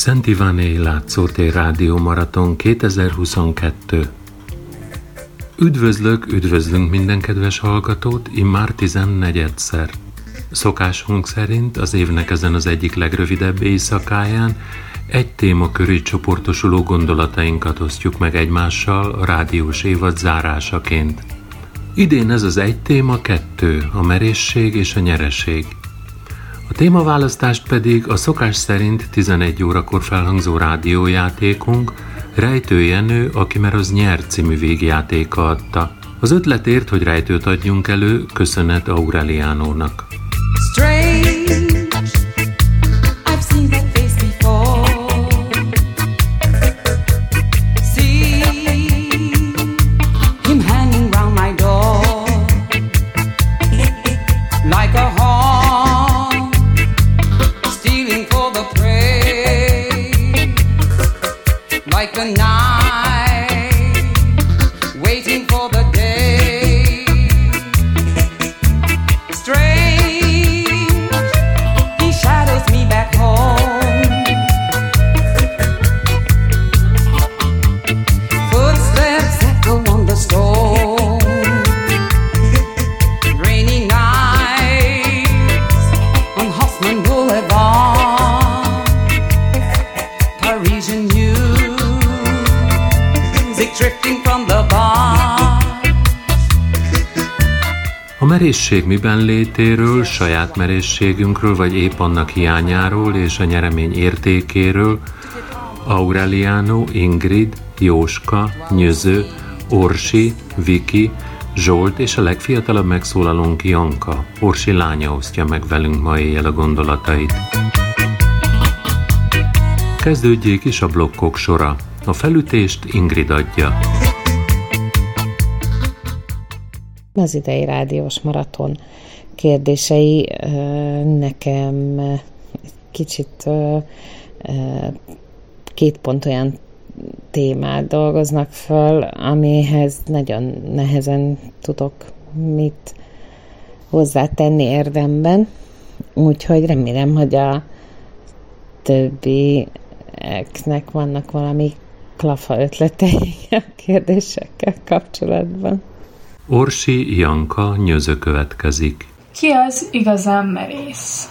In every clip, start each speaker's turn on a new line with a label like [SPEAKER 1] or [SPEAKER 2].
[SPEAKER 1] Szent Iváné Látszótér Rádió Maraton 2022 Üdvözlök, üdvözlünk minden kedves hallgatót, immár 14-szer. Szokásunk szerint az évnek ezen az egyik legrövidebb éjszakáján egy téma köré csoportosuló gondolatainkat osztjuk meg egymással a rádiós évad zárásaként. Idén ez az egy téma kettő, a merészség és a nyereség. Témaválasztást pedig a szokás szerint 11 órakor felhangzó rádiójátékunk Rejtő Jenő, aki már az Nyer című végjátéka adta. Az ötletért, hogy rejtőt adjunk elő, köszönet Aureliánónak. Strange. Merészség miben létéről, saját merészségünkről, vagy épp annak hiányáról és a nyeremény értékéről Aureliano, Ingrid, Jóska, Nyöző, Orsi, Viki, Zsolt és a legfiatalabb megszólalónk Janka, Orsi lánya osztja meg velünk ma éjjel a gondolatait. Kezdődjék is a blokkok sora. A felütést Ingrid adja.
[SPEAKER 2] Az idei rádiós maraton kérdései nekem kicsit két pont olyan témát dolgoznak föl, amihez nagyon nehezen tudok mit hozzátenni érdemben. Úgyhogy remélem, hogy a többieknek vannak valami klafa ötletei a kérdésekkel kapcsolatban.
[SPEAKER 1] Orsi Janka nyöző következik.
[SPEAKER 3] Ki az igazán merész?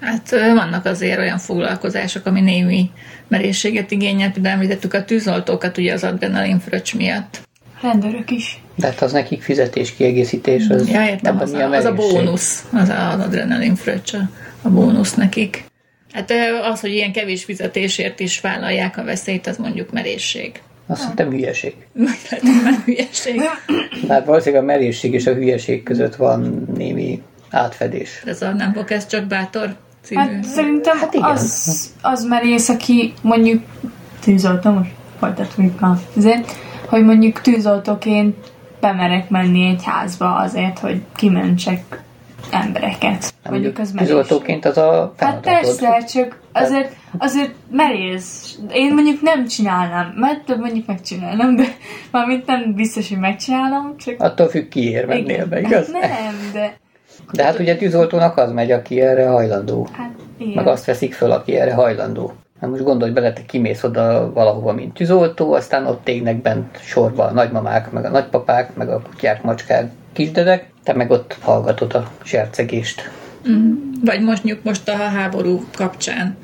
[SPEAKER 4] Hát vannak azért olyan foglalkozások, ami némi merészséget igényel, például említettük a tűzoltókat ugye az adrenalin fröccs miatt.
[SPEAKER 3] Rendőrök is.
[SPEAKER 5] De hát az nekik fizetés kiegészítés, az,
[SPEAKER 4] ja, értem, az, a, az a bónusz, az az adrenalin fröccs a, a bónusz nekik. Hát az, hogy ilyen kevés fizetésért is vállalják a veszélyt, az mondjuk merészség.
[SPEAKER 5] Azt hiszem hülyeség.
[SPEAKER 4] Lehet, hülyeség.
[SPEAKER 5] Hát valószínűleg a merészség és a hülyeség között van némi átfedés.
[SPEAKER 4] Ez a nem fog ez csak bátor
[SPEAKER 3] című. Hát szerintem hát igen. az, az merész, aki mondjuk tűzoltó, most folytatjuk a azért, hogy mondjuk tűzoltóként bemerek menni egy házba azért, hogy kimentsek embereket.
[SPEAKER 5] Nem mondjuk az Tűzoltóként az a
[SPEAKER 3] Hát persze, csak azért, azért merész. Én mondjuk nem csinálnám, mert mondjuk megcsinálnám, de mármint nem biztos, hogy megcsinálom, csak...
[SPEAKER 5] Attól függ, kiér mennél be, igaz?
[SPEAKER 3] Hát nem, de...
[SPEAKER 5] De hát ugye tűzoltónak az megy, aki erre hajlandó. Hát, igen. Meg azt veszik föl, aki erre hajlandó. Hát most gondolj bele, te kimész oda valahova, mint tűzoltó, aztán ott égnek bent sorba a nagymamák, meg a nagypapák, meg a kutyák, macskák, kisdedek, te meg ott hallgatod a sercegést.
[SPEAKER 4] Mm. Vagy mondjuk most a háború kapcsán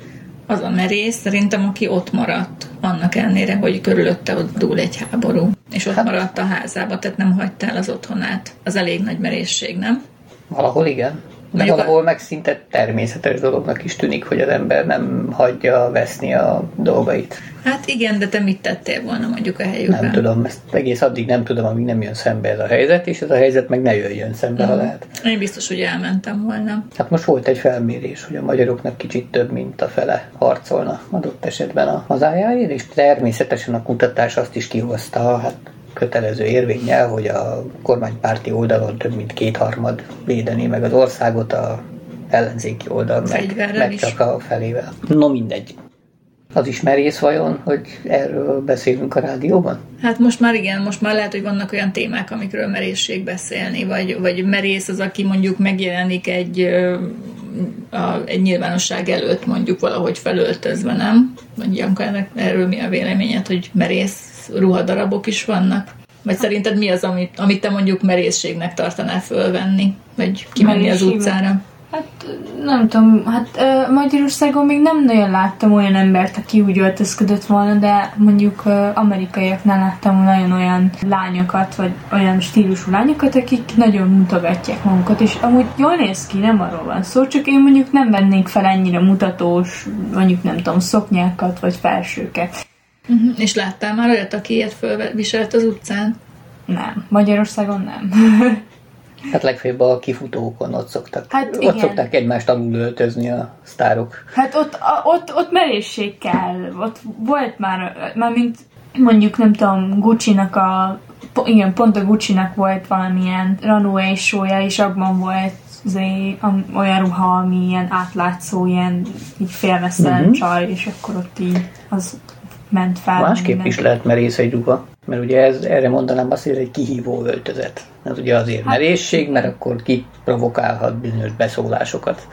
[SPEAKER 4] az a merész, szerintem, aki ott maradt, annak ellenére, hogy körülötte ott dúl egy háború, és ott hát, maradt a házába, tehát nem hagyta el az otthonát. Az elég nagy merészség, nem?
[SPEAKER 5] Valahol igen. De valahol meg szinte természetes dolognak is tűnik, hogy az ember nem hagyja veszni a dolgait.
[SPEAKER 4] Hát igen, de te mit tettél volna mondjuk a helyükben?
[SPEAKER 5] Nem tudom, ezt egész addig nem tudom, amíg nem jön szembe ez a helyzet, és ez a helyzet meg ne jöjjön szembe, uh-huh. ha mhm. lehet.
[SPEAKER 4] Én biztos, hogy elmentem volna.
[SPEAKER 5] Hát most volt egy felmérés, hogy a magyaroknak kicsit több, mint a fele harcolna adott esetben a hazájáért, és természetesen a kutatás azt is kihozta, hát kötelező érvényel, hogy a kormánypárti oldalon több mint kétharmad védeni meg az országot, a ellenzéki oldal meg, meg csak a felével. No mindegy. Az is merész vajon, hogy erről beszélünk a rádióban?
[SPEAKER 4] Hát most már igen, most már lehet, hogy vannak olyan témák, amikről merészség beszélni, vagy, vagy merész az, aki mondjuk megjelenik egy a, egy nyilvánosság előtt mondjuk valahogy felöltözve, nem? Vagy Janka, erről mi a véleményed, hogy merész ruhadarabok is vannak? Vagy szerinted mi az, amit, amit te mondjuk merészségnek tartanál fölvenni? Vagy kimenni az utcára?
[SPEAKER 3] Hát nem tudom, hát Magyarországon még nem nagyon láttam olyan embert, aki úgy öltözködött volna, de mondjuk amerikaiaknál láttam nagyon olyan lányokat, vagy olyan stílusú lányokat, akik nagyon mutogatják magukat, és amúgy jól néz ki, nem arról van szó, csak én mondjuk nem vennék fel ennyire mutatós, mondjuk nem tudom, szoknyákat, vagy felsőket.
[SPEAKER 4] Uh-huh. És láttál már olyat, aki ilyet fölviselt az utcán?
[SPEAKER 3] Nem, Magyarországon nem.
[SPEAKER 5] Hát legfeljebb a kifutókon ott szoktak, hát ott szokták egymást alul öltözni a sztárok.
[SPEAKER 3] Hát ott, a, ott, ott merészség kell. Ott volt már, már mint mondjuk nem tudom, Gucci-nak a igen, pont a Gucci-nak volt valamilyen runway show és abban volt azért, olyan ruha, ami ilyen átlátszó, ilyen így félmesztelen uh-huh. csaj, és akkor ott így az ment fel.
[SPEAKER 5] Másképp minden. is lehet merész egy ruha, mert ugye ez, erre mondanám azt, hogy ez egy kihívó öltözet. Ez ugye azért hát, merészség, mert akkor kiprovokálhat bizonyos beszólásokat.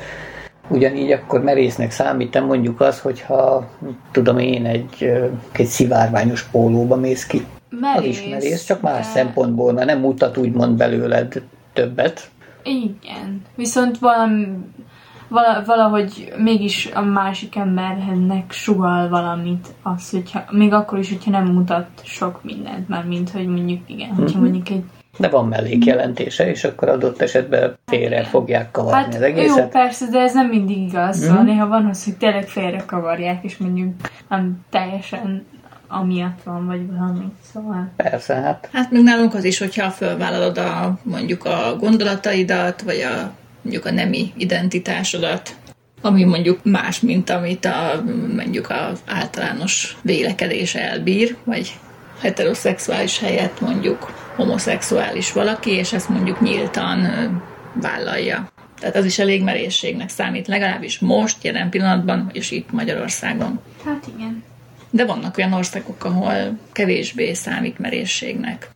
[SPEAKER 5] Ugyanígy akkor merésznek számítom mondjuk az, hogyha tudom én egy, egy szivárványos pólóba mész ki. Merész, az is merész, csak más de... szempontból, mert nem mutat úgymond belőled többet.
[SPEAKER 3] Igen, viszont valami valahogy mégis a másik embernek sugal valamit, az, hogyha, még akkor is, hogyha nem mutat sok mindent, már mint hogy mondjuk, igen, hogyha mm-hmm. mondjuk egy
[SPEAKER 5] de van mellékjelentése, és akkor adott esetben félre hát, fogják kavarni hát, az egészet.
[SPEAKER 3] Jó, persze, de ez nem mindig igaz. Mm. Szóval néha van az, hogy tényleg félre kavarják, és mondjuk nem teljesen amiatt van, vagy valami. Szóval...
[SPEAKER 5] Persze, hát.
[SPEAKER 4] Hát még nálunk az is, hogyha fölvállalod a, mondjuk a gondolataidat, vagy a mondjuk a nemi identitásodat, ami mondjuk más, mint amit a, mondjuk az általános vélekedés elbír, vagy heteroszexuális helyett mondjuk homoszexuális valaki, és ezt mondjuk nyíltan vállalja. Tehát az is elég merészségnek számít, legalábbis most, jelen pillanatban, és itt Magyarországon.
[SPEAKER 3] Hát igen.
[SPEAKER 4] De vannak olyan országok, ahol kevésbé számít merészségnek.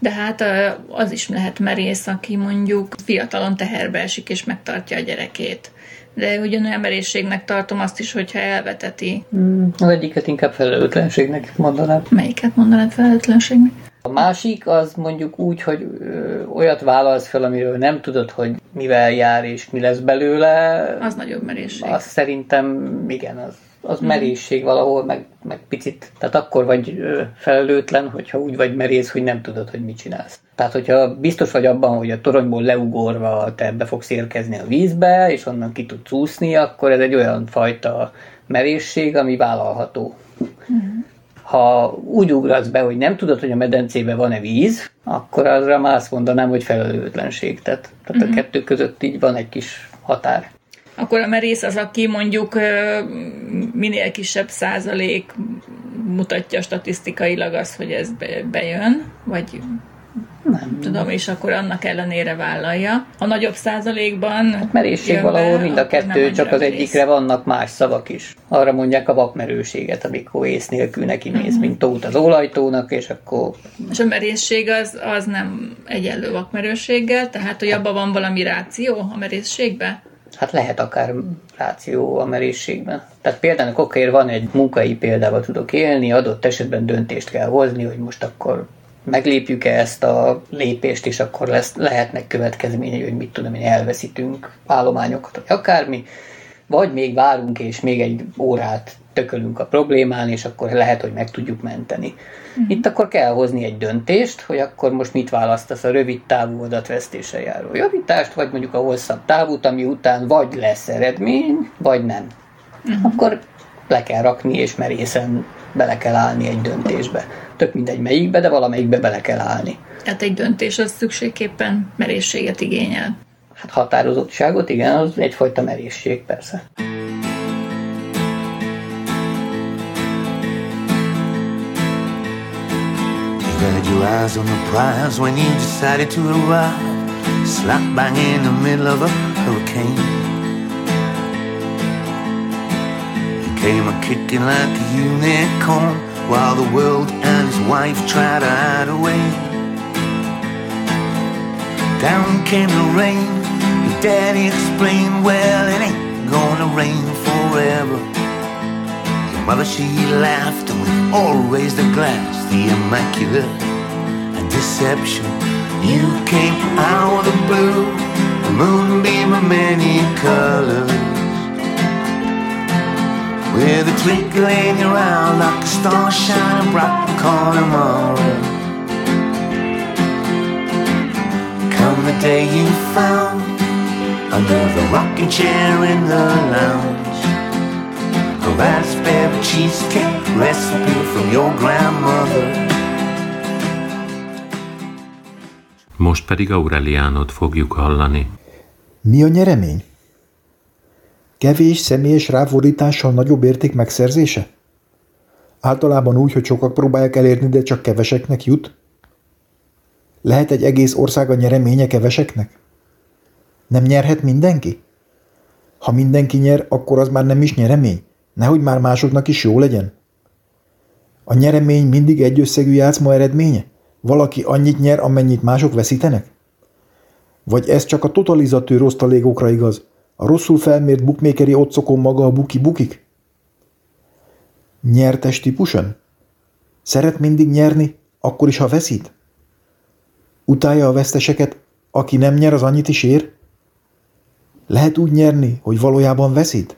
[SPEAKER 4] De hát az is lehet merész, aki mondjuk fiatalon teherbe esik és megtartja a gyerekét. De ugyanolyan merészségnek tartom azt is, hogyha elveteti.
[SPEAKER 5] Mm, az egyiket inkább felelőtlenségnek mondanám.
[SPEAKER 4] Melyiket mondanád felelőtlenségnek?
[SPEAKER 5] A másik az mondjuk úgy, hogy ö, olyat vállalsz fel, amiről nem tudod, hogy mivel jár és mi lesz belőle.
[SPEAKER 4] Az nagyobb merészség.
[SPEAKER 5] Azt szerintem igen, az az merészség valahol, meg, meg picit, tehát akkor vagy felelőtlen, hogyha úgy vagy merész, hogy nem tudod, hogy mit csinálsz. Tehát, hogyha biztos vagy abban, hogy a toronyból leugorva te be fogsz érkezni a vízbe, és onnan ki tudsz úszni, akkor ez egy olyan fajta merészség, ami vállalható. Uh-huh. Ha úgy ugrasz be, hogy nem tudod, hogy a medencébe van-e víz, akkor azra már azt mondanám, hogy felelőtlenség. Tehát, tehát uh-huh. a kettő között így van egy kis határ
[SPEAKER 4] akkor a merész az, aki mondjuk minél kisebb százalék mutatja statisztikailag azt, hogy ez bejön, vagy nem. Tudom, és akkor annak ellenére vállalja. A nagyobb százalékban...
[SPEAKER 5] Hát merészség valahol mind a kettő, csak az egyikre vannak más szavak is. Arra mondják a vakmerőséget, amikor ész nélkül neki mész, uh-huh. mint tót az olajtónak, és akkor...
[SPEAKER 4] És a merészség az, az nem egyenlő vakmerőséggel, tehát hogy abban van valami ráció a merészségben?
[SPEAKER 5] Hát lehet akár ráció a merészségben. Tehát például okér van egy munkai példával tudok élni, adott esetben döntést kell hozni, hogy most akkor meglépjük-e ezt a lépést, és akkor lesz, lehetnek következményei, hogy mit tudom én, elveszítünk állományokat, vagy akármi, vagy még várunk, és még egy órát tökölünk a problémán, és akkor lehet, hogy meg tudjuk menteni. Uh-huh. Itt akkor kell hozni egy döntést, hogy akkor most mit választasz a rövid távú adatvesztése járó javítást, vagy mondjuk a hosszabb távút, ami után vagy lesz eredmény, vagy nem. Uh-huh. Akkor le kell rakni, és merészen bele kell állni egy döntésbe. Tök mindegy melyikbe, de valamelyikbe bele kell állni.
[SPEAKER 4] Tehát egy döntés az szükségképpen merészséget igényel.
[SPEAKER 5] Hát határozottságot, igen, az egyfajta merészség, persze. Your eyes on the prize when you decided to arrive, slap bang in the middle of a hurricane. You came a kicking like a unicorn while the world and his wife tried to hide away. Down came the rain, you
[SPEAKER 6] daddy explained, well, it ain't gonna rain forever. Your mother, she laughed, and we all raised a glass, the immaculate deception. You came out of the blue, a moonbeam of many colors. With a twinkle in your eye like a star shining bright on tomorrow. Come the day you found under the rocking chair in the lounge a raspberry cheesecake recipe from your grandmother.
[SPEAKER 1] Most pedig Aureliánot fogjuk hallani.
[SPEAKER 7] Mi a nyeremény? Kevés személyes ráfordítással nagyobb érték megszerzése? Általában úgy, hogy sokak próbálják elérni, de csak keveseknek jut? Lehet egy egész ország a nyereménye keveseknek? Nem nyerhet mindenki? Ha mindenki nyer, akkor az már nem is nyeremény. Nehogy már másoknak is jó legyen. A nyeremény mindig egy összegű játszma eredménye? Valaki annyit nyer, amennyit mások veszítenek? Vagy ez csak a totalizatőr osztalékokra igaz? A rosszul felmért bukmékeri otcokon maga a buki-bukik? Nyertes típuson? Szeret mindig nyerni, akkor is, ha veszít? Utálja a veszteseket, aki nem nyer, az annyit is ér? Lehet úgy nyerni, hogy valójában veszít?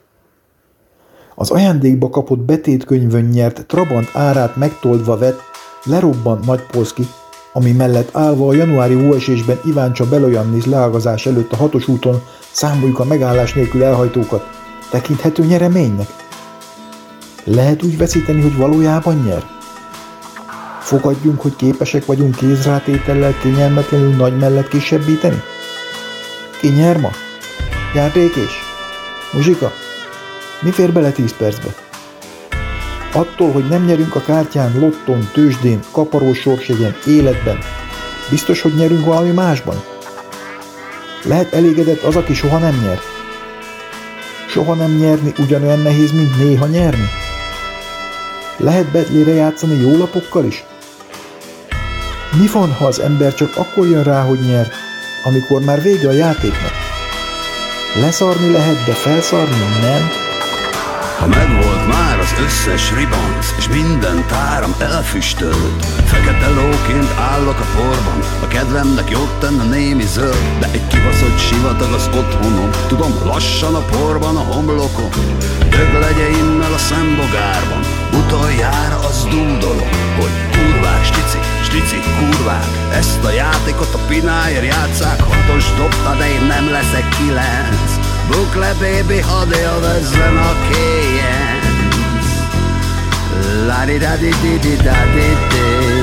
[SPEAKER 7] Az ajándékba kapott betétkönyvön nyert Trabant árát megtoldva vett, lerobbant Nagy Polszki, ami mellett állva a januári hóesésben Iváncsa Belojannis leágazás előtt a hatos úton számoljuk a megállás nélkül elhajtókat, tekinthető nyereménynek? Lehet úgy veszíteni, hogy valójában nyer? Fogadjunk, hogy képesek vagyunk kézrátétellel kényelmetlenül nagy mellett kisebbíteni? Ki nyer ma? Játékés? Muzsika? Mi fér bele tíz percbe? Attól, hogy nem nyerünk a kártyán, lotton, tőzsdén, kaparós sorsjegyen, életben, biztos, hogy nyerünk valami másban? Lehet elégedett az, aki soha nem nyer? Soha nem nyerni ugyanolyan nehéz, mint néha nyerni? Lehet betlére játszani jó lapokkal is? Mi van, ha az ember csak akkor jön rá, hogy nyer, amikor már vége a játéknak? Leszarni lehet, de felszarni nem?
[SPEAKER 8] Ha megvolt az összes ribanc, és minden táram elfüstölt, Fekete lóként állok a porban, a kedvemnek jót tenne némi zöld, de egy kibaszott sivatag az otthonom, tudom, lassan a porban a homlokom, Döglegeimmel a szembogárban, utoljára az dúdolom, hogy kurvák, stici, stici, kurvák, ezt a játékot a pináért játszák, hatos dobta, de én nem leszek kilenc. Bukle baby, hadd élvezzen a kéjenc la di da di di di da di di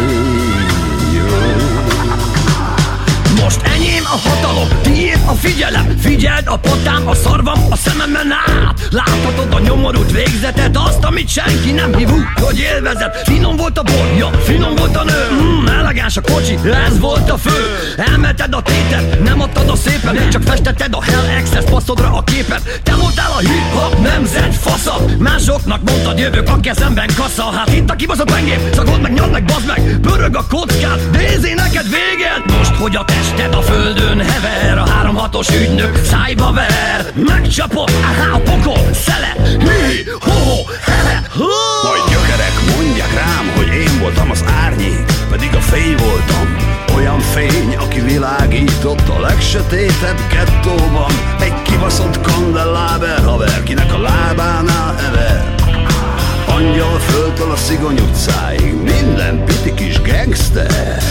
[SPEAKER 9] Most. Enyém a hatalom, tiéd a figyelem. Figyeld a potám, a szarvam a szememen át. Láthatod a nyomorult végzetet Azt, amit senki nem hív úgy, hogy élvezet Finom volt a bor, ja, finom volt a nő. Mm, Elegáns a kocsi, ez volt a fő. Elmeted a tétet, nem adtad a szépen Csak festetted a Hell Access passzodra a képet. Te voltál a hip-hop nemzet fasza. Másoknak mondtad jövök a kezemben kassa. Hát itt a kibaszott pengém, szagod meg, nyomd meg, bazd meg. Pörög a kockát, Dézi neked véget Most, hogy a tested a földön hever A háromhatos ügynök szájba ver. Megcsapod, aha, a pokol, szele. Hi, ho, ho, he, ho.
[SPEAKER 8] Majd gyökerek mondják rám, hogy én voltam az árnyék Pedig a fény voltam. Olyan fény, aki világított a legsötétebb gettóban. Egy kibaszott kandelláber haver, kinek a lábánál hever Angyal földtől a Szigony utcáig Minden piti kis gangster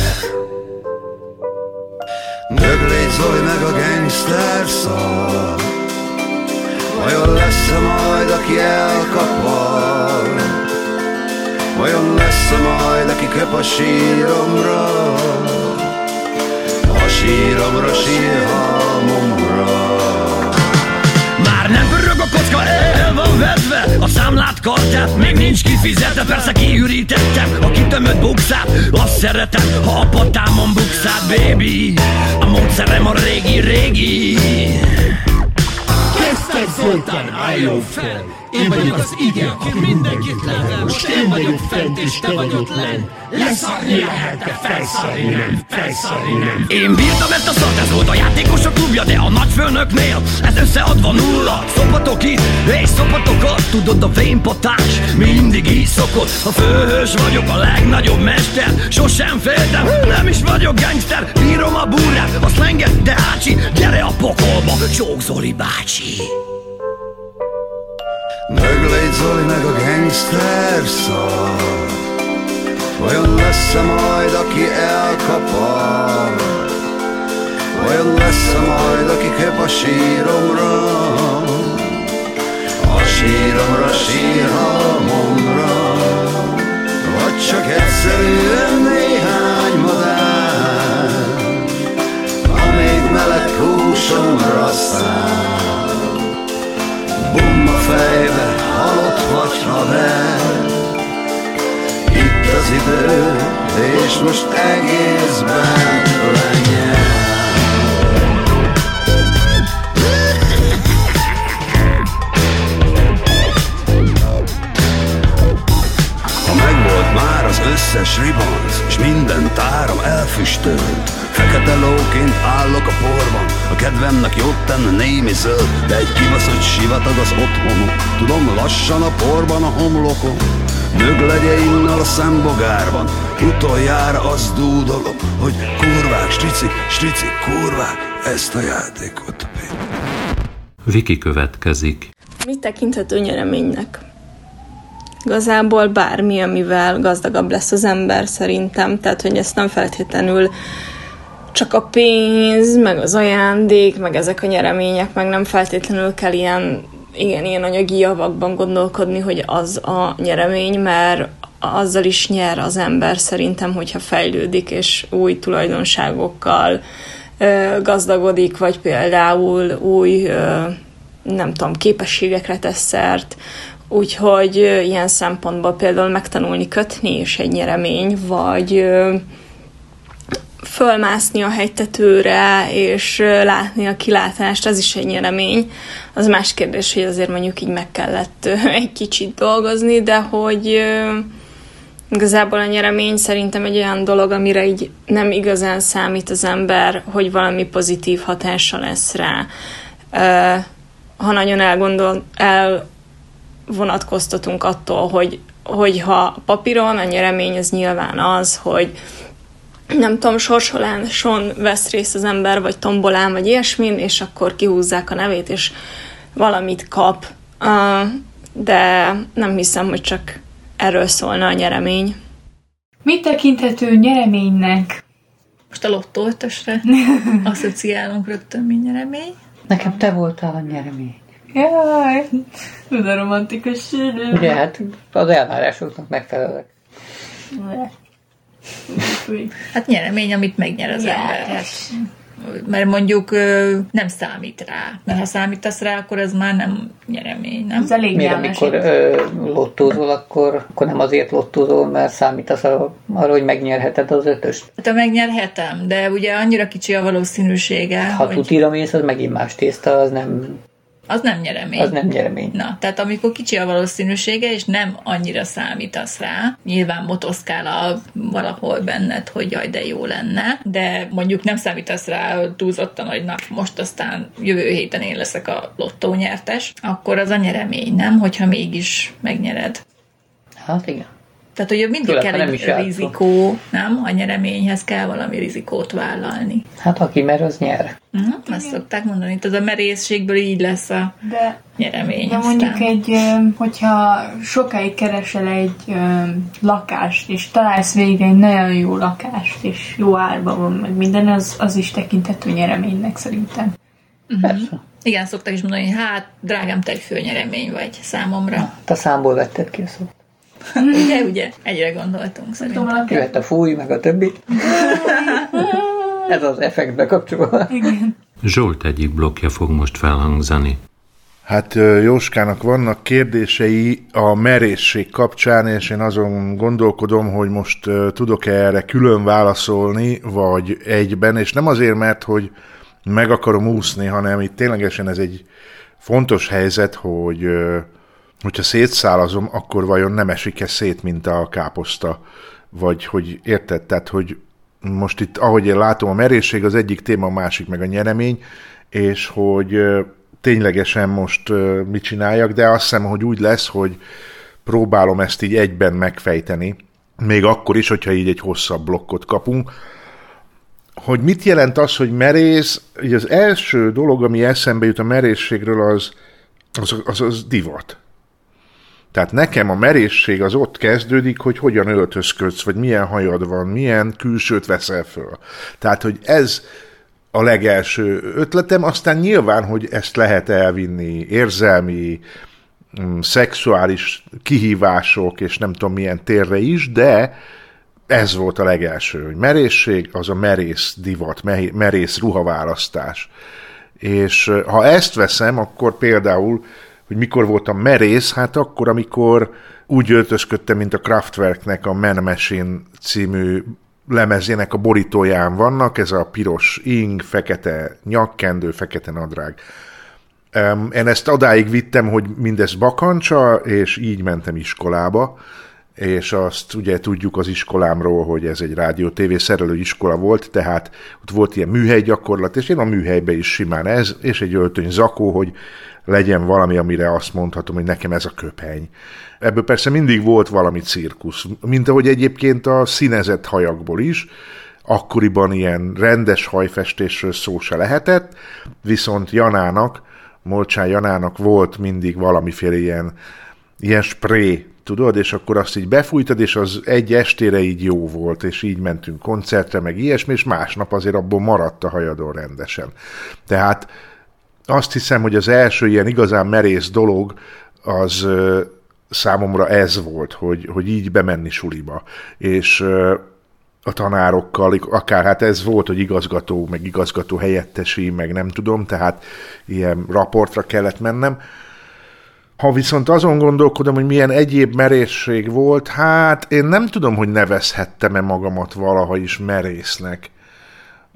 [SPEAKER 8] Döglézolj meg a gangster szar Vajon lesz-e majd, aki elkapar? Vajon lesz-e majd, aki köp a síromra? A síromra, sírhalmomra
[SPEAKER 9] Már nem pörög a kocka, el van vedve A számlát kartát még nincs kifizetve Persze kiürítettem a kitömött bukszát. Azt szeretem, ha a patámon bukszát, baby. A módszerem a régi-régi.
[SPEAKER 10] Kezdte
[SPEAKER 9] Szent Zoltán, álljon fel! Én vagyok az ige, aki mindenkit level. Most én vagyok fent, és te vagy ott lent. Leszarni lehet, de felszarni nem, felszarni nem. Én bírtam ezt a szart, ez volt a játékosok klubja, de a nagyfőnöknél ez összeadva nulla. Szopatok itt, és szopatok ott, tudod a fénypotás mindig így szokott. A főhős vagyok, a legnagyobb mester, sosem féltem, nem is vagyok gangster. Bírom a búrát, a szlenget, de ácsi, gyere a pokolba, Csók Zoli bácsi.
[SPEAKER 8] Meglégy Zoli meg a gangster szar Vajon lesz-e majd, aki elkapar? Vajon lesz-e majd, aki köp a síromra? A síromra, sírhalmomra Vagy csak egyszerűen néhány madár Amíg meleg húsomra száll Bomba fejbe, halott vagy haver Itt az idő, és most egészben lenyel Ha megvolt már az összes ribanc, és minden táram elfüstölt, Fekete lóként állok a porban, a kedvemnek jót tenne némi zöld, de egy kibaszott sivatag az otthonom, tudom lassan a porban a homlokom, Mög legye innal a szembogárban, utoljára azt dúdolom, hogy kurvák, strici, strici, kurvák, ezt a játékot.
[SPEAKER 1] Viki következik.
[SPEAKER 10] Mi tekinthető nyereménynek? Igazából bármi, amivel gazdagabb lesz az ember szerintem, tehát hogy ezt nem feltétlenül csak a pénz, meg az ajándék, meg ezek a nyeremények, meg nem feltétlenül kell ilyen, igen, ilyen anyagi javakban gondolkodni, hogy az a nyeremény, mert azzal is nyer az ember szerintem, hogyha fejlődik, és új tulajdonságokkal ö, gazdagodik, vagy például új, ö, nem tudom, képességekre tesz szert, Úgyhogy ilyen szempontból például megtanulni kötni is egy nyeremény, vagy fölmászni a hegytetőre, és látni a kilátást, az is egy nyeremény. Az más kérdés, hogy azért mondjuk így meg kellett egy kicsit dolgozni, de hogy igazából a nyeremény szerintem egy olyan dolog, amire így nem igazán számít az ember, hogy valami pozitív hatása lesz rá. Ha nagyon elgondol, elvonatkoztatunk attól, hogy, hogyha papíron a nyeremény az nyilván az, hogy nem tudom, sorsoláson vesz részt az ember, vagy tombolán, vagy ilyesmin, és akkor kihúzzák a nevét, és valamit kap. De nem hiszem, hogy csak erről szólna a nyeremény.
[SPEAKER 3] Mit tekinthető nyereménynek?
[SPEAKER 4] Most a lottóötösre asszociálunk rögtön, mint nyeremény.
[SPEAKER 5] Nekem te voltál a nyeremény.
[SPEAKER 3] Jaj, de romantikus sűrű.
[SPEAKER 5] Ugye, hát az elvárásoknak megfelelek.
[SPEAKER 4] Hát nyeremény, amit megnyer az
[SPEAKER 3] Yes.
[SPEAKER 4] ember. Hát, mert mondjuk nem számít rá. Mert ha számítasz rá, akkor ez már nem nyeremény, nem?
[SPEAKER 3] Ez elég
[SPEAKER 5] Miért amikor ö, lottózol, akkor, akkor nem azért lottózol, mert számítasz arra, arra, hogy megnyerheted az ötöst.
[SPEAKER 4] Hát megnyerhetem, de ugye annyira kicsi a valószínűsége,
[SPEAKER 5] Ha
[SPEAKER 4] hogy
[SPEAKER 5] tutira mész, az megint más tészta, az nem,
[SPEAKER 4] az nem nyeremény.
[SPEAKER 5] az nem nyeremény.
[SPEAKER 4] Na, tehát amikor kicsi a valószínűsége, és nem annyira számítasz rá, nyilván motoszkál a valahol benned, hogy jaj, de jó lenne, de mondjuk nem számítasz rá túlzottan, hogy na, most aztán jövő héten én leszek a lottónyertes, akkor az a nyeremény, nem? Hogyha mégis megnyered.
[SPEAKER 5] Hát igen.
[SPEAKER 4] Tehát, hogy mindig
[SPEAKER 5] Főleg,
[SPEAKER 4] kell
[SPEAKER 5] nem
[SPEAKER 4] egy
[SPEAKER 5] is játszol.
[SPEAKER 4] rizikó, nem? A nyereményhez kell valami rizikót vállalni.
[SPEAKER 5] Hát aki mer, az nyer.
[SPEAKER 4] Uh-huh. Azt szokták mondani, tehát a merészségből így lesz a
[SPEAKER 3] De,
[SPEAKER 4] nyeremény.
[SPEAKER 3] de
[SPEAKER 4] aztán.
[SPEAKER 3] mondjuk egy, hogyha sokáig keresel egy lakást, és találsz végre egy nagyon jó lakást, és jó árban van, meg minden, az, az is tekinthető nyereménynek szerintem.
[SPEAKER 5] Persze.
[SPEAKER 4] Igen, szokták is mondani, hogy hát, drágám, te egy főnyeremény vagy számomra.
[SPEAKER 5] Te számból vetted ki a szót.
[SPEAKER 4] ugye, ugye? Egyre gondoltunk szerintem.
[SPEAKER 5] Jöhet a fúj, meg a többi. Ez az effektbe kapcsolva.
[SPEAKER 3] Igen.
[SPEAKER 1] Zsolt egyik blokja fog most felhangzani.
[SPEAKER 11] Hát Jóskának vannak kérdései a merészség kapcsán, és én azon gondolkodom, hogy most tudok-e erre külön válaszolni, vagy egyben, és nem azért, mert hogy meg akarom úszni, hanem itt ténylegesen ez egy fontos helyzet, hogy hogyha szétszálazom, akkor vajon nem esik-e szét, mint a káposzta? Vagy hogy érted? Tehát, hogy most itt, ahogy én látom, a merészség az egyik téma, a másik meg a nyeremény, és hogy ténylegesen most mit csináljak, de azt hiszem, hogy úgy lesz, hogy próbálom ezt így egyben megfejteni, még akkor is, hogyha így egy hosszabb blokkot kapunk, hogy mit jelent az, hogy merész, ugye az első dolog, ami eszembe jut a merészségről, az, az, az, az divat. Tehát nekem a merészség az ott kezdődik, hogy hogyan öltözködsz, vagy milyen hajad van, milyen külsőt veszel föl. Tehát, hogy ez a legelső ötletem, aztán nyilván, hogy ezt lehet elvinni érzelmi, mm, szexuális kihívások, és nem tudom milyen térre is, de ez volt a legelső, hogy merészség, az a merész divat, merész ruhaválasztás. És ha ezt veszem, akkor például, hogy mikor voltam merész, hát akkor, amikor úgy öltözködtem, mint a Kraftwerknek a Man Machine című lemezének a borítóján vannak, ez a piros ing, fekete nyakkendő, fekete nadrág. Én ezt adáig vittem, hogy mindez bakancsa, és így mentem iskolába, és azt ugye tudjuk az iskolámról, hogy ez egy rádió TV szerelő iskola volt, tehát ott volt ilyen műhely gyakorlat, és én a műhelybe is simán ez, és egy öltöny zakó, hogy legyen valami, amire azt mondhatom, hogy nekem ez a köpeny. Ebből persze mindig volt valami cirkusz, mint ahogy egyébként a színezett hajakból is, akkoriban ilyen rendes hajfestésről szó se lehetett, viszont Janának, Molcsán Janának volt mindig valamiféle ilyen, ilyen spré, tudod, és akkor azt így befújtad, és az egy estére így jó volt, és így mentünk koncertre, meg ilyesmi, és másnap azért abból maradt a hajadon rendesen. Tehát azt hiszem, hogy az első ilyen igazán merész dolog az számomra ez volt, hogy, hogy így bemenni suliba. És a tanárokkal, akár hát ez volt, hogy igazgató, meg igazgató helyettesi, meg nem tudom, tehát ilyen raportra kellett mennem. Ha viszont azon gondolkodom, hogy milyen egyéb merészség volt, hát én nem tudom, hogy nevezhettem-e magamat valaha is merésznek.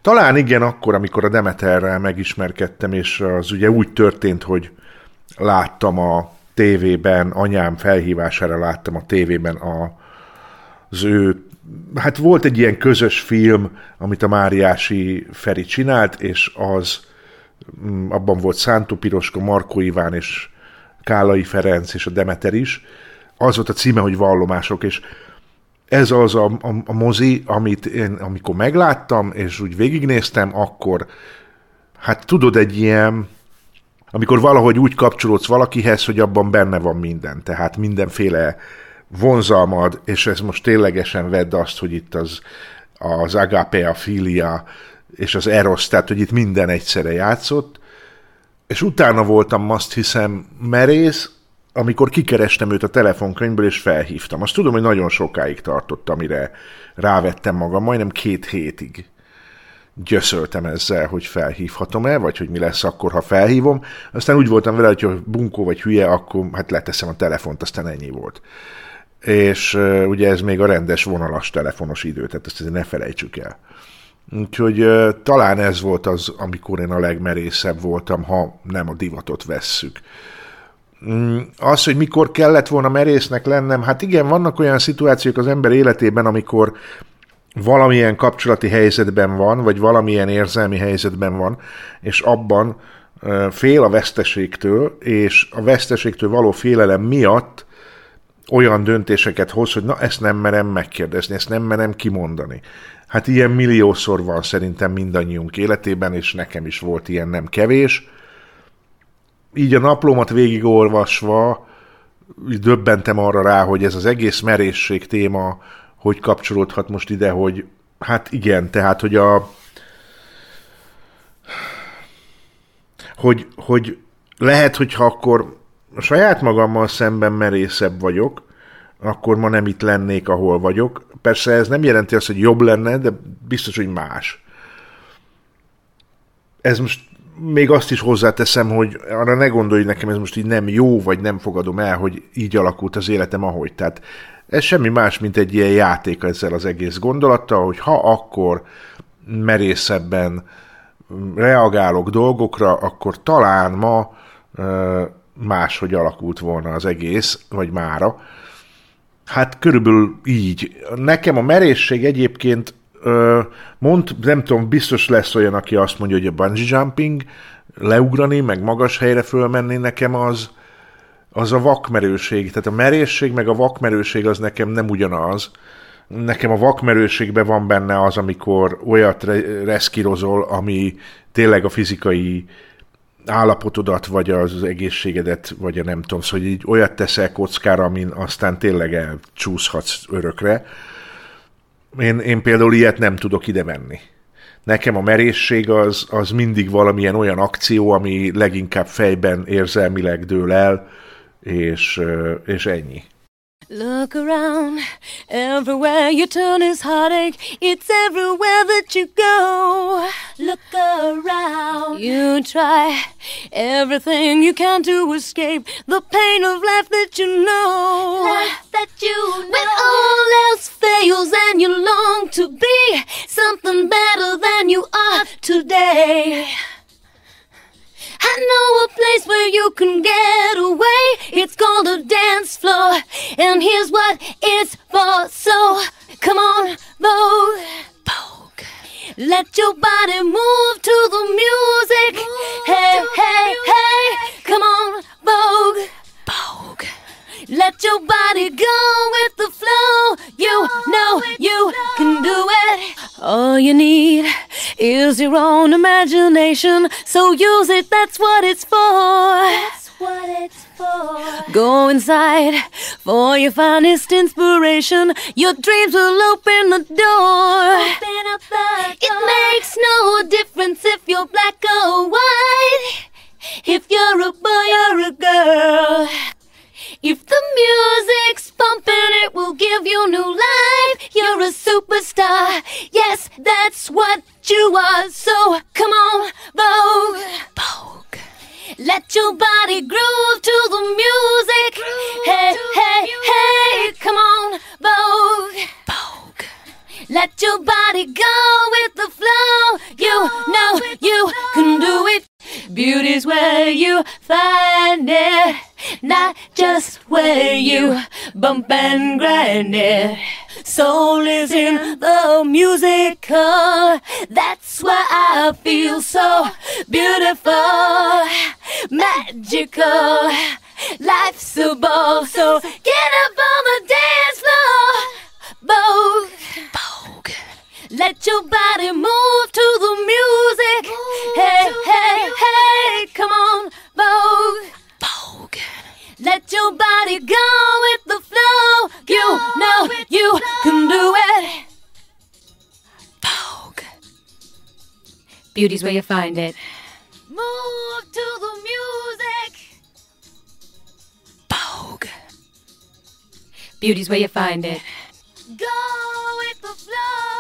[SPEAKER 11] Talán igen, akkor, amikor a Demeterrel megismerkedtem, és az ugye úgy történt, hogy láttam a tévében, anyám felhívására láttam a tévében a, az ő, hát volt egy ilyen közös film, amit a Máriási Feri csinált, és az mm, abban volt Szántó Piroska, Markó Iván és Kálai Ferenc és a Demeter is. Az volt a címe, hogy vallomások, és ez az a, a, a mozi, amit én amikor megláttam, és úgy végignéztem, akkor hát tudod, egy ilyen amikor valahogy úgy kapcsolódsz valakihez, hogy abban benne van minden, tehát mindenféle vonzalmad, és ez most ténylegesen vedd azt, hogy itt az, az agape, a filia és az eros, tehát hogy itt minden egyszerre játszott, és utána voltam azt hiszem merész, amikor kikerestem őt a telefonkönyvből, és felhívtam. Azt tudom, hogy nagyon sokáig tartott, amire rávettem magam, majdnem két hétig gyöszöltem ezzel, hogy felhívhatom-e, vagy hogy mi lesz akkor, ha felhívom. Aztán úgy voltam vele, hogy bunkó vagy hülye, akkor hát leteszem a telefont, aztán ennyi volt. És ugye ez még a rendes vonalas telefonos idő, tehát ezt ne felejtsük el. Úgyhogy talán ez volt az, amikor én a legmerészebb voltam, ha nem a divatot vesszük. Az, hogy mikor kellett volna merésznek lennem, hát igen, vannak olyan szituációk az ember életében, amikor valamilyen kapcsolati helyzetben van, vagy valamilyen érzelmi helyzetben van, és abban fél a veszteségtől, és a veszteségtől való félelem miatt olyan döntéseket hoz, hogy na ezt nem merem megkérdezni, ezt nem merem kimondani. Hát ilyen milliószor van szerintem mindannyiunk életében, és nekem is volt ilyen nem kevés. Így a naplómat végigolvasva döbbentem arra rá, hogy ez az egész merészség téma hogy kapcsolódhat most ide, hogy hát igen, tehát, hogy a hogy, hogy lehet, hogyha akkor saját magammal szemben merészebb vagyok, akkor ma nem itt lennék, ahol vagyok. Persze ez nem jelenti azt, hogy jobb lenne, de biztos, hogy más. Ez most még azt is hozzáteszem, hogy arra ne gondolj nekem, ez most így nem jó, vagy nem fogadom el, hogy így alakult az életem, ahogy. Tehát ez semmi más, mint egy ilyen játék ezzel az egész gondolattal, hogy ha akkor merészebben reagálok dolgokra, akkor talán ma
[SPEAKER 12] máshogy alakult volna az egész, vagy mára. Hát körülbelül így. Nekem a merészség egyébként mond, nem tudom, biztos lesz olyan, aki azt mondja, hogy a bungee jumping, leugrani, meg magas helyre fölmenni, nekem az, az a vakmerőség. Tehát a merészség meg a vakmerőség az nekem nem ugyanaz. Nekem a vakmerőségben van benne az, amikor olyat reszkírozol, ami tényleg a fizikai állapotodat, vagy az egészségedet, vagy a nem tudom, szóval így olyat teszel kockára, amin aztán tényleg elcsúszhatsz örökre. Én, én például ilyet nem tudok ide menni. Nekem a merészség az, az mindig valamilyen olyan akció, ami leginkább fejben érzelmileg dől el, és, és ennyi. Look around, everywhere you turn is heartache. It's everywhere that you go. Look around, you try everything you can to escape the pain of life that you know. Life that you know. When all else fails and you long to be something better than you are today. I know a place where you can get away. It's called a dance floor. And here's what it's for. So come on, Vogue. Vogue. Let your body move to the music. Move hey, hey, music. hey. Come on, Vogue. Vogue. Let your body go with the flow. You know you can do it. All you need is your own imagination. So use it, that's what it's for. That's what it's for. Go inside for your finest inspiration. Your dreams will open the door. Open up the door. It makes no difference if you're black or white. If you're a boy or a girl. If the music's pumping, it will give you new life. You're a superstar. Yes, that's what you are. So come on, Vogue. Vogue. Let your body groove to the music. Groove hey, hey, hey, come on, Vogue. Vogue. Let your body go with the flow. You know you can do it. Beauty's where you find it, not just where you bump and grind it. Soul is in the musical. That's why I feel so beautiful, magical. Life's a ball, so get up on the dance floor. Vogue. Let your body move to the music. Move hey, hey, hey, come on, Vogue. Vogue. Let your body go with the flow. Go you know you can do it. Vogue. Beauty's where you find it. Move to the music. Vogue. Beauty's where you find it. Go with the flow.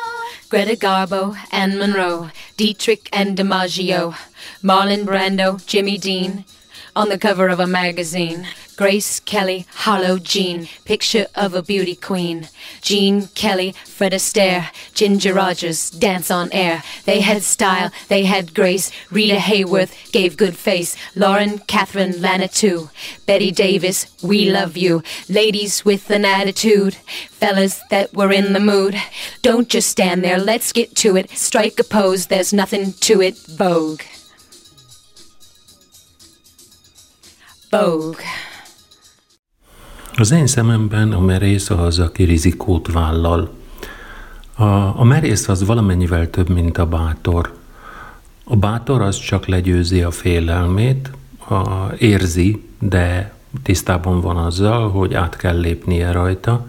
[SPEAKER 12] Greta Garbo, Anne Monroe, Dietrich and DiMaggio, Marlon Brando, Jimmy Dean, on the cover of a magazine. Grace Kelly, Harlow Jean, picture of a beauty queen. Jean Kelly, Fred Astaire, Ginger Rogers, dance on air. They had style, they had grace. Rita Hayworth gave good face. Lauren Catherine Lana too. Betty Davis, we love you. Ladies with an attitude. Fellas that were in the mood. Don't just stand there, let's get to it. Strike a pose, there's nothing to it. Vogue. Vogue. Az én szememben a merész az, aki rizikót vállal. A, a merész az valamennyivel több, mint a bátor. A bátor az csak legyőzi a félelmét, a, érzi, de tisztában van azzal, hogy át kell lépnie rajta.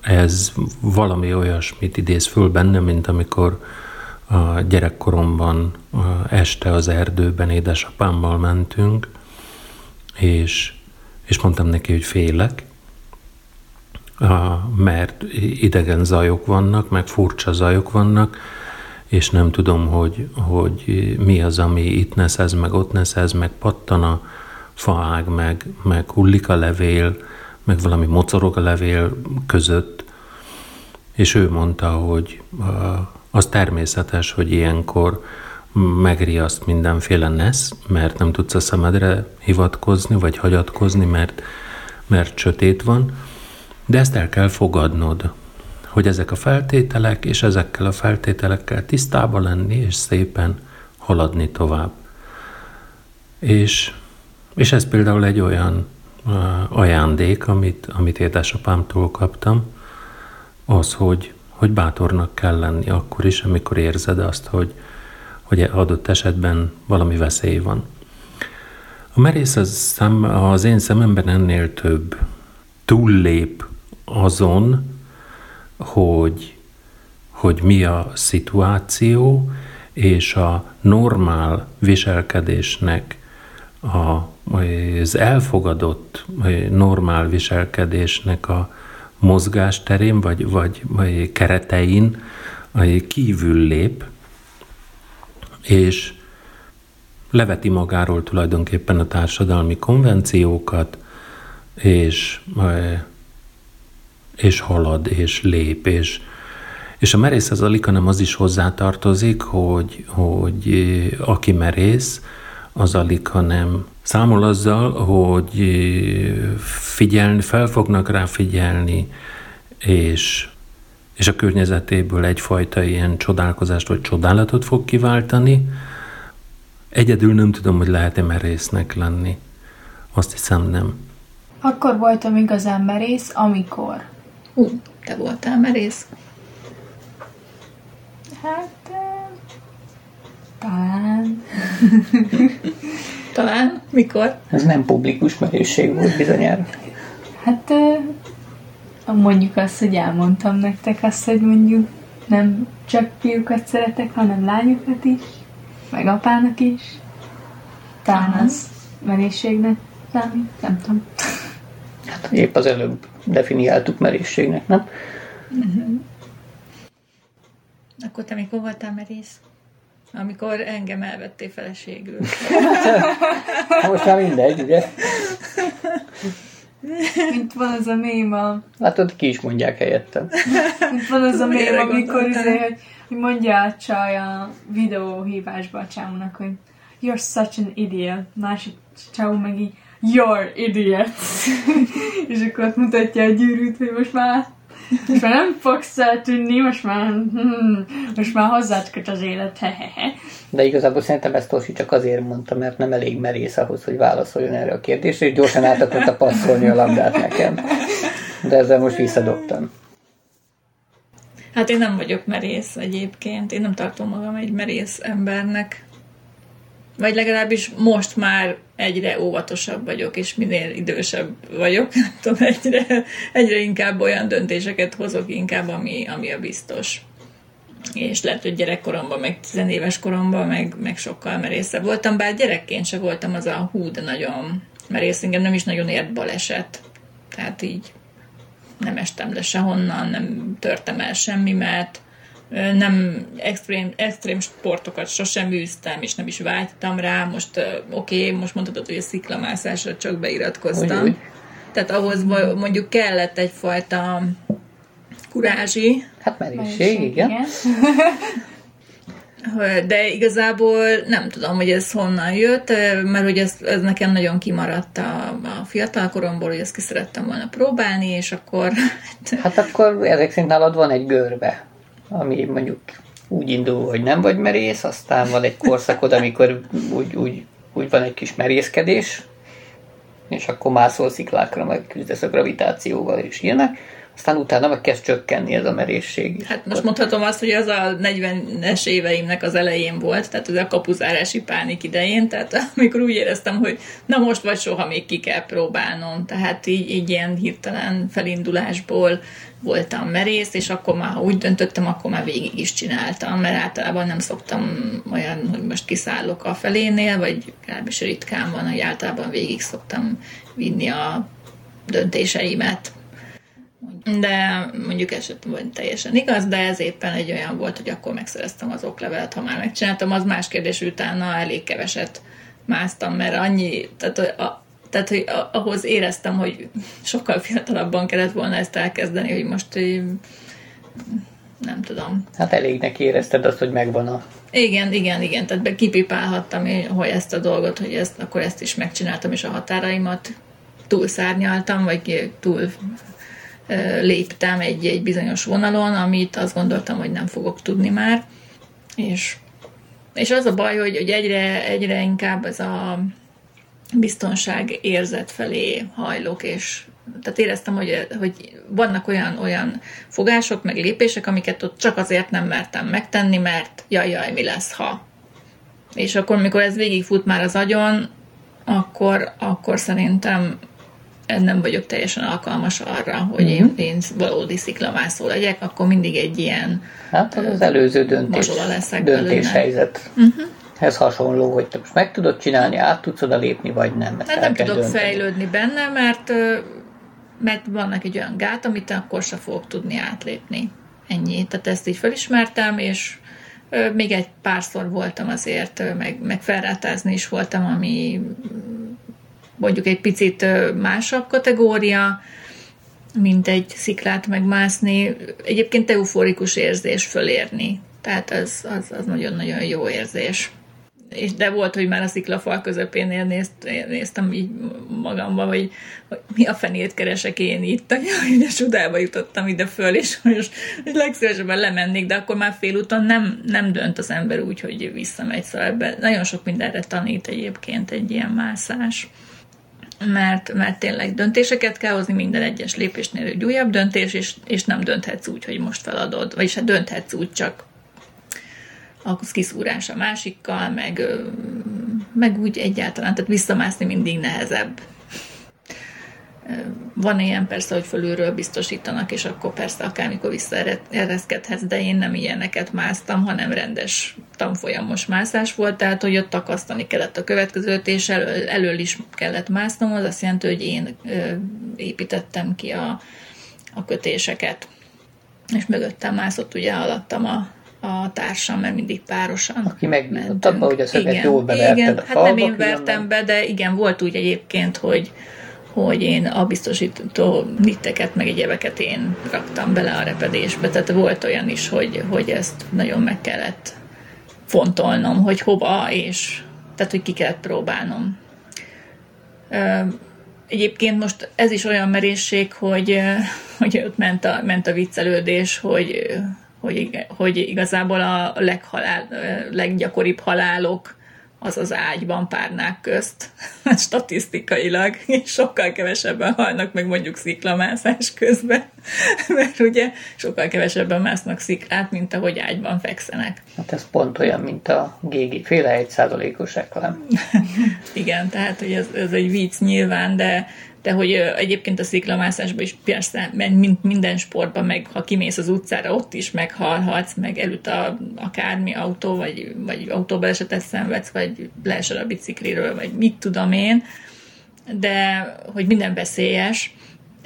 [SPEAKER 12] Ez valami olyasmit idéz föl benne, mint amikor a gyerekkoromban este az erdőben édesapámmal mentünk, és és mondtam neki, hogy félek, mert idegen zajok vannak, meg furcsa zajok vannak, és nem tudom, hogy, hogy mi az, ami itt neszez, meg ott neszez, meg pattan a faág, meg, meg hullik a levél, meg valami mocorog a levél között. És ő mondta, hogy az természetes, hogy ilyenkor
[SPEAKER 1] megriaszt mindenféle nesz, mert nem tudsz a szemedre hivatkozni, vagy hagyatkozni, mert, mert sötét van, de ezt el kell fogadnod, hogy ezek a feltételek, és ezekkel a feltételekkel tisztában lenni, és szépen haladni tovább. És, és ez például egy olyan uh, ajándék, amit, amit édesapámtól kaptam, az, hogy, hogy bátornak kell lenni akkor is, amikor érzed azt, hogy, hogy adott esetben valami veszély van. A merész az, szem, az én szememben ennél több. Túllép azon, hogy, hogy mi a szituáció, és a normál viselkedésnek, a, az elfogadott normál viselkedésnek a mozgásterén, vagy, vagy, keretein kívül lép, és leveti magáról tulajdonképpen a társadalmi konvenciókat, és, és halad, és lép, és, és a merész az alika nem az is hozzátartozik, hogy, hogy aki merész, az alika nem. Számol azzal, hogy figyelni, fel fognak rá figyelni, és, és a környezetéből egyfajta ilyen csodálkozást vagy csodálatot fog kiváltani. Egyedül nem tudom, hogy lehet-e merésznek lenni. Azt hiszem nem.
[SPEAKER 3] Akkor voltam igazán merész, amikor.
[SPEAKER 4] Ú, te voltál merész?
[SPEAKER 3] Hát, talán.
[SPEAKER 4] talán? Mikor?
[SPEAKER 5] Ez nem publikus merészség volt bizonyára.
[SPEAKER 3] Hát, mondjuk azt, hogy elmondtam nektek azt, hogy mondjuk nem csak fiúkat szeretek, hanem lányokat is, meg apának is. Talán az merészségnek számít, nem tudom.
[SPEAKER 5] Hát épp az előbb definiáltuk merészségnek, nem?
[SPEAKER 4] Uh-huh. Akkor te mikor voltál merész? Amikor engem elvettél feleségül.
[SPEAKER 5] Hát most már mindegy, ugye?
[SPEAKER 3] Mint van az a mém a...
[SPEAKER 5] Látod, ki is mondják helyettem.
[SPEAKER 3] Mint van az a mém, amikor izé, hogy, hogy mondja a csaj a videóhívásba a csámnak, hogy you're such an idiot. Másik csávó meg így you're idiots. és akkor ott mutatja a gyűrűt, hogy most már most már nem fogsz eltűnni, most már, hmm, most már hozzád köt az élet.
[SPEAKER 5] De igazából szerintem ezt Tosi csak azért mondta, mert nem elég merész ahhoz, hogy válaszoljon erre a kérdésre, és gyorsan át akarta passzolni a labdát nekem. De ezzel most visszadobtam.
[SPEAKER 4] Hát én nem vagyok merész egyébként, én nem tartom magam egy merész embernek. Vagy legalábbis most már egyre óvatosabb vagyok, és minél idősebb vagyok, nem tudom, egyre, egyre inkább olyan döntéseket hozok inkább, ami, ami a biztos. És lehet, hogy gyerekkoromban, meg tizenéves koromban, meg, meg sokkal merészebb voltam, bár gyerekként se voltam az a hú, de nagyon merész, engem nem is nagyon ért baleset. Tehát így nem estem le sehonnan, nem törtem el semmimet, nem extrém, extrém sportokat sosem űztem, és nem is vágytam rá. Most oké, okay, most mondhatod, hogy a sziklamászásra csak beiratkoztam. Úgy. Tehát ahhoz mondjuk kellett egyfajta kurázsi.
[SPEAKER 5] Hát merészség, igen. igen.
[SPEAKER 4] De igazából nem tudom, hogy ez honnan jött, mert hogy ez, ez nekem nagyon kimaradt a, a fiatal koromból, hogy ezt ki szerettem volna próbálni, és akkor...
[SPEAKER 5] Hát akkor ezek szerint nálad van egy görbe ami mondjuk úgy indul, hogy nem vagy merész, aztán van egy korszakod, amikor úgy, úgy, úgy van egy kis merészkedés, és akkor mászol sziklákra, meg küzdesz a gravitációval, és ilyenek, aztán utána meg kezd csökkenni ez a merészség.
[SPEAKER 4] Hát most mondhatom azt, hogy az a 40-es éveimnek az elején volt, tehát az a kapuzárási pánik idején, tehát amikor úgy éreztem, hogy na most vagy soha még ki kell próbálnom, tehát így, így ilyen hirtelen felindulásból voltam merész, és akkor már, ha úgy döntöttem, akkor már végig is csináltam, mert általában nem szoktam olyan, hogy most kiszállok a felénél, vagy legalábbis ritkán van, hogy általában végig szoktam vinni a döntéseimet. De mondjuk ez sem teljesen igaz, de ez éppen egy olyan volt, hogy akkor megszereztem az oklevelet, ha már megcsináltam, az más kérdés, utána elég keveset másztam, mert annyi, tehát a, tehát, hogy ahhoz éreztem, hogy sokkal fiatalabban kellett volna ezt elkezdeni, hogy most nem tudom.
[SPEAKER 5] Hát elégnek érezted azt, hogy megvan a...
[SPEAKER 4] Igen, igen, igen, tehát kipipálhattam, hogy ezt a dolgot, hogy ezt, akkor ezt is megcsináltam, és a határaimat túlszárnyaltam, vagy túl léptem egy, egy bizonyos vonalon, amit azt gondoltam, hogy nem fogok tudni már. És, és az a baj, hogy, hogy egyre, egyre inkább ez a biztonság érzet felé hajlok, és tehát éreztem, hogy, hogy vannak olyan, olyan fogások, meg lépések, amiket ott csak azért nem mertem megtenni, mert jaj, jaj, mi lesz, ha. És akkor, mikor ez végigfut már az agyon, akkor, akkor szerintem nem vagyok teljesen alkalmas arra, hogy mm-hmm. én, mhm. én valódi sziklamászó legyek, akkor mindig egy ilyen
[SPEAKER 5] Hát az előző döntés, döntéshelyzet. Uh-huh. Ez hasonló, hogy te most meg tudod csinálni, át tudsz oda lépni, vagy nem.
[SPEAKER 4] Hát nem tudok dönteni. fejlődni benne, mert, mert vannak egy olyan gát, amit akkor se fogok tudni átlépni. Ennyi. Tehát ezt így felismertem, és még egy párszor voltam azért, meg, meg felrátázni is voltam, ami mondjuk egy picit másabb kategória, mint egy sziklát megmászni. Egyébként euforikus érzés fölérni. Tehát az, az, az nagyon-nagyon jó érzés. És de volt, hogy már a sziklafal közepénél nézt, néztem így magamba, hogy, hogy mi a fenét keresek én itt, hogy a sudába jutottam ide föl, és most legszívesebben lemennék, de akkor már félúton nem, nem dönt az ember úgy, hogy visszamegy, szóval ebben nagyon sok mindenre tanít egyébként egy ilyen mászás mert, mert tényleg döntéseket kell hozni minden egyes lépésnél egy újabb döntés, és, és nem dönthetsz úgy, hogy most feladod, vagyis hát dönthetsz úgy, csak a kiszúrás a másikkal, meg, meg úgy egyáltalán, tehát visszamászni mindig nehezebb. Van ilyen persze, hogy fölülről biztosítanak, és akkor persze akármikor visszaereszkedhetsz, de én nem ilyeneket másztam, hanem rendes tanfolyamos mászás volt, tehát hogy ott takasztani kellett a következőt, és elől, elől is kellett másznom, az azt jelenti, hogy én építettem ki a, a kötéseket, és mögöttem mászott ugye alattam a, a társam, mert mindig párosan
[SPEAKER 5] Aki meg abba, hogy a szöget igen, jól beverted igen, a
[SPEAKER 4] hát nem én vertem be, de igen, volt úgy egyébként, hogy hogy én a biztosító nitteket, meg egyebeket én raktam bele a repedésbe. Tehát volt olyan is, hogy, hogy ezt nagyon meg kellett fontolnom, hogy hova, és tehát, hogy ki kellett próbálnom. Egyébként most ez is olyan merészség, hogy, hogy ott ment a, ment a viccelődés, hogy, hogy, hogy igazából a leghalál, leggyakoribb halálok az az ágyban párnák közt, statisztikailag, sokkal kevesebben halnak meg mondjuk sziklamászás közben, mert ugye sokkal kevesebben másznak sziklát, mint ahogy ágyban fekszenek.
[SPEAKER 5] Hát ez pont olyan, mint a gégi féle egy százalékos reklám.
[SPEAKER 4] Igen, tehát hogy ez, ez egy vicc nyilván, de de hogy egyébként a sziklamászásban is persze, mint minden sportban, meg ha kimész az utcára, ott is meghalhatsz, meg előtt a, akármi autó, vagy, vagy autóbalesetet szenvedsz, vagy leesel a bicikliről, vagy mit tudom én, de hogy minden veszélyes,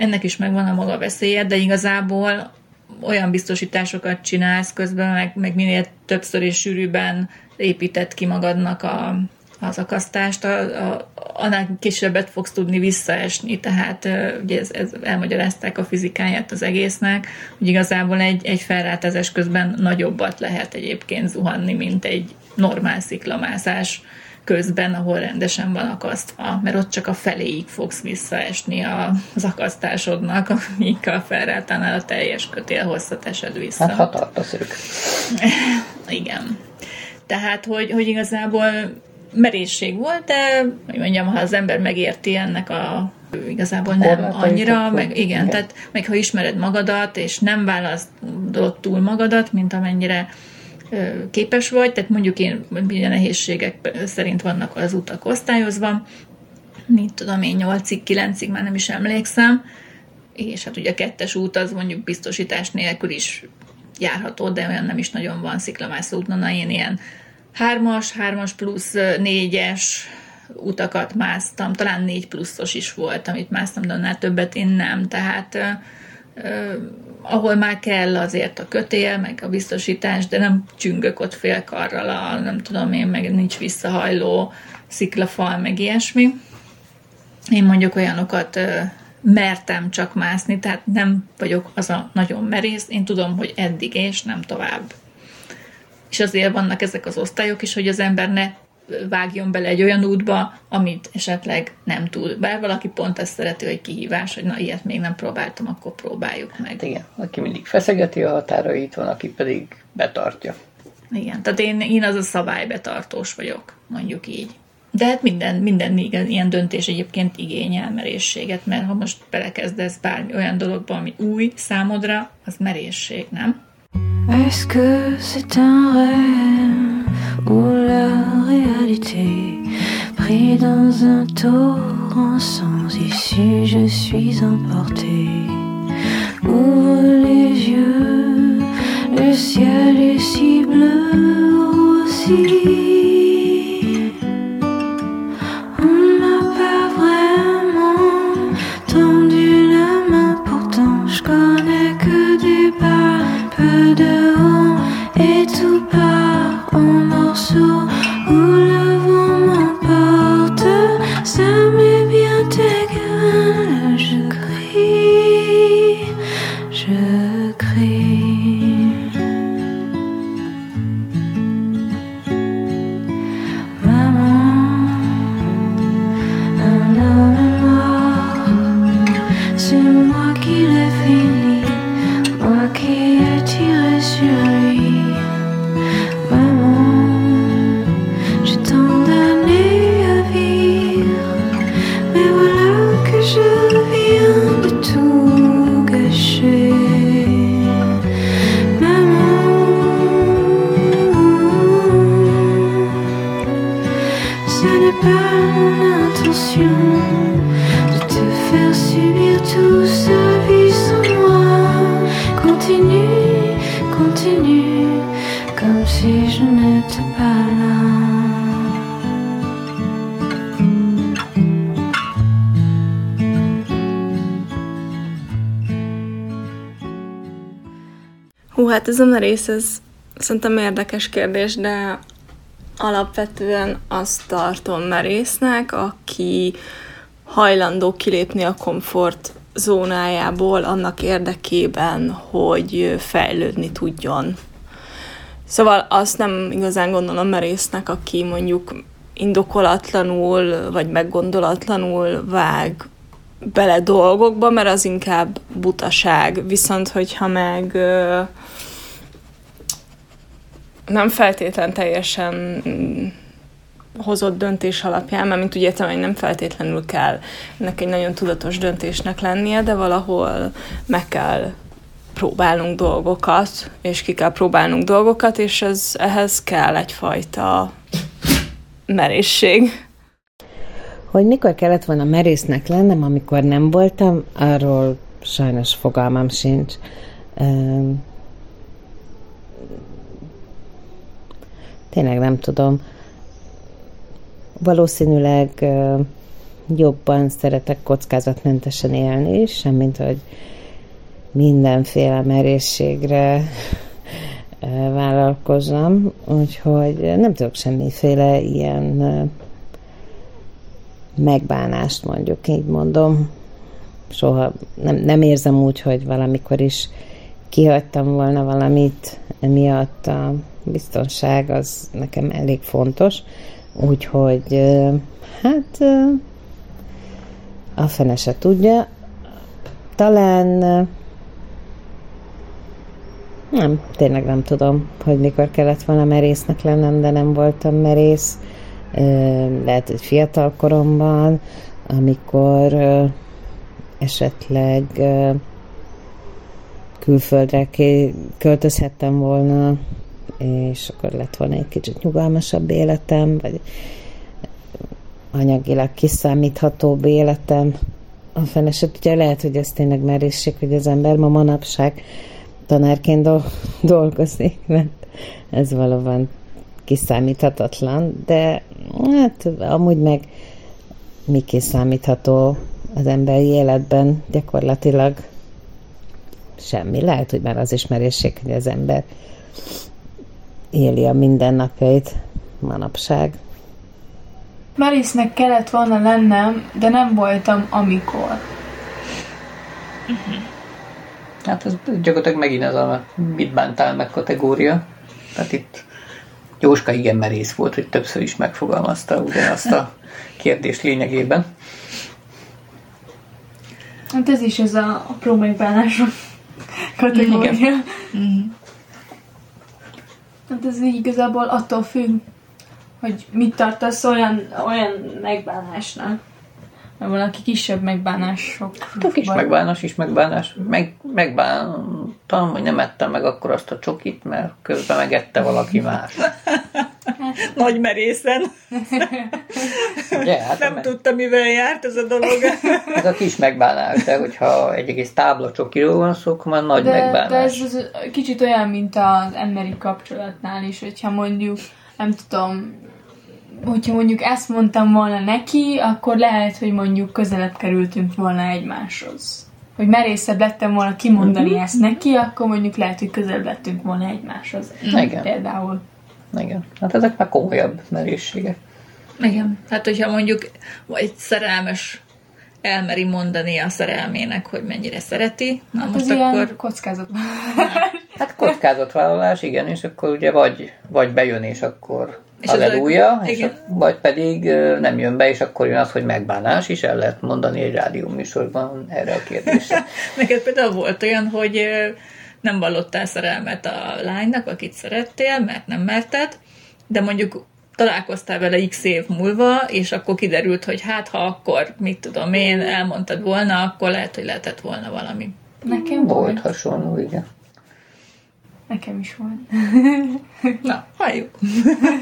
[SPEAKER 4] ennek is megvan a maga veszélye, de igazából olyan biztosításokat csinálsz közben, meg, meg minél többször és sűrűbben épített ki magadnak a, az akasztást, a, a, annál kisebbet fogsz tudni visszaesni, tehát ugye ez, ez elmagyarázták a fizikáját az egésznek, hogy igazából egy, egy felrátezés közben nagyobbat lehet egyébként zuhanni, mint egy normál sziklamászás közben, ahol rendesen van akasztva, mert ott csak a feléig fogsz visszaesni a, az akasztásodnak, amíg a felrátánál a teljes kötél hosszat esed vissza.
[SPEAKER 5] Hát ha a szők.
[SPEAKER 4] Igen. Tehát, hogy, hogy igazából merészség volt, de hogy mondjam, ha az ember megérti ennek a igazából nem annyira, meg igen, igen, tehát meg ha ismered magadat, és nem választod túl magadat, mint amennyire képes vagy, tehát mondjuk én milyen nehézségek szerint vannak az utak osztályozva, mit tudom én, 8-ig, 9-ig már nem is emlékszem, és hát ugye a kettes út az mondjuk biztosítás nélkül is járható, de olyan nem is nagyon van sziklamászó úton, na én ilyen hármas, hármas plusz négyes utakat másztam, talán négy pluszos is volt, amit másztam, de annál többet én nem, tehát ahol már kell azért a kötél, meg a biztosítás, de nem csüngök ott félkarral, a, nem tudom én, meg nincs visszahajló sziklafal, meg ilyesmi. Én mondjuk olyanokat
[SPEAKER 13] mertem csak mászni, tehát nem vagyok az a nagyon merész, én tudom, hogy eddig és nem tovább. És azért vannak ezek az osztályok is, hogy az ember ne vágjon bele egy olyan útba, amit esetleg nem tud. Bár valaki pont ezt szereti, hogy kihívás, hogy na ilyet még nem próbáltam, akkor próbáljuk meg.
[SPEAKER 5] Hát igen, aki mindig feszegeti a határait, van, aki pedig betartja.
[SPEAKER 13] Igen, tehát én, én az a szabálybetartós vagyok, mondjuk így. De hát minden, minden ilyen döntés egyébként igényel merészséget, mert ha most belekezdesz bármi olyan dologba, ami új számodra, az merészség, nem? Est-ce que c'est un rêve ou la réalité? Pris dans un torrent sans issue, je suis emporté. Ouvre les yeux, le ciel est si bleu aussi. c'est moi qui l'ai fini.
[SPEAKER 10] Hát ez a merész, ez szerintem érdekes kérdés, de alapvetően azt tartom merésznek, aki hajlandó kilépni a komfort zónájából annak érdekében, hogy fejlődni tudjon. Szóval azt nem igazán gondolom merésznek, aki mondjuk indokolatlanul vagy meggondolatlanul vág bele dolgokba, mert az inkább butaság. Viszont, hogyha meg nem feltétlen teljesen hozott döntés alapján, mert mint úgy értem, hogy nem feltétlenül kell ennek egy nagyon tudatos döntésnek lennie, de valahol meg kell próbálnunk dolgokat, és ki kell próbálnunk dolgokat, és ez, ehhez kell egyfajta merészség.
[SPEAKER 2] Hogy mikor kellett volna merésznek lennem, amikor nem voltam, arról sajnos fogalmam sincs. Tényleg nem tudom. Valószínűleg jobban szeretek kockázatmentesen élni, semmint, hogy mindenféle merészségre vállalkozom, úgyhogy nem tudok semmiféle ilyen megbánást mondjuk, így mondom. Soha nem, nem érzem úgy, hogy valamikor is kihagytam volna valamit emiatt a biztonság az nekem elég fontos, úgyhogy hát a fene se tudja. Talán nem, tényleg nem tudom, hogy mikor kellett volna merésznek lennem, de nem voltam merész. Lehet, hogy fiatal koromban, amikor esetleg külföldre költözhettem volna, és akkor lett volna egy kicsit nyugalmasabb életem, vagy anyagilag kiszámíthatóbb életem. A feneset, ugye lehet, hogy ez tényleg merészség, hogy az ember ma manapság tanárként dolgozik, mert ez valóban kiszámíthatatlan, de hát amúgy meg mi kiszámítható az emberi életben gyakorlatilag semmi. Lehet, hogy már az ismerésség, hogy az ember éli a mindennapjait manapság.
[SPEAKER 3] Merésznek kellett volna lennem, de nem voltam amikor.
[SPEAKER 5] Hát ez gyakorlatilag megint ez a mit bántál meg kategória. Tehát itt Jóska igen merész volt, hogy többször is megfogalmazta ugyanazt a kérdést lényegében.
[SPEAKER 3] Hát ez is ez a apró megbánások kategória.
[SPEAKER 5] Igen.
[SPEAKER 3] Hát ez így igazából attól függ, hogy mit tartasz olyan, olyan megbánásnak. Mert van, aki kisebb megbánások.
[SPEAKER 5] Hát a kis megbánás is megbánás. Meg, megbántam, hogy nem ettem meg akkor azt a csokit, mert közben megette valaki más.
[SPEAKER 4] Nagy merészen.
[SPEAKER 5] Ugye, hát
[SPEAKER 4] Nem tudta, mivel járt ez a dolog.
[SPEAKER 5] ez a kis megbánás, de hogyha egy egész tábla csokiról van szó, akkor már nagy
[SPEAKER 3] de,
[SPEAKER 5] megbánás.
[SPEAKER 3] de ez az, kicsit olyan, mint az emberi kapcsolatnál is, hogyha mondjuk, nem tudom, hogyha mondjuk ezt mondtam volna neki, akkor lehet, hogy mondjuk közelebb kerültünk volna egymáshoz. Hogy merészebb lettem volna kimondani
[SPEAKER 5] Mhm.
[SPEAKER 3] ezt neki, akkor mondjuk lehet, hogy közelebb lettünk volna egymáshoz.
[SPEAKER 5] Igen.
[SPEAKER 3] Például.
[SPEAKER 5] Igen. Hát ezek már komolyabb merészségek.
[SPEAKER 4] Igen. Hát, hogyha mondjuk egy szerelmes elmeri mondani a szerelmének, hogy mennyire szereti, na
[SPEAKER 3] Hát
[SPEAKER 4] most akkor...
[SPEAKER 3] ilyen kockázat.
[SPEAKER 5] Hát kockázatvállalás, igen, és akkor ugye vagy, vagy bejön, és akkor
[SPEAKER 4] És
[SPEAKER 5] és
[SPEAKER 4] ez
[SPEAKER 5] halleluja,
[SPEAKER 4] a-
[SPEAKER 5] és
[SPEAKER 4] igen.
[SPEAKER 5] a, vagy pedig nem jön be, és akkor jön az, hogy megbánás, is el lehet mondani egy rádió műsorban erre a kérdésre.
[SPEAKER 4] Neked például volt olyan, hogy nem vallottál szerelmet a lánynak, akit szerettél, mert nem merted, de mondjuk találkoztál vele x év múlva, és akkor kiderült, hogy hát ha akkor, mit tudom én, elmondtad volna, akkor lehet, hogy lehetett volna valami.
[SPEAKER 3] Nekem
[SPEAKER 5] Volt
[SPEAKER 3] volt.
[SPEAKER 5] hasonló, igen.
[SPEAKER 3] Nekem is volt.
[SPEAKER 4] Na, halljuk.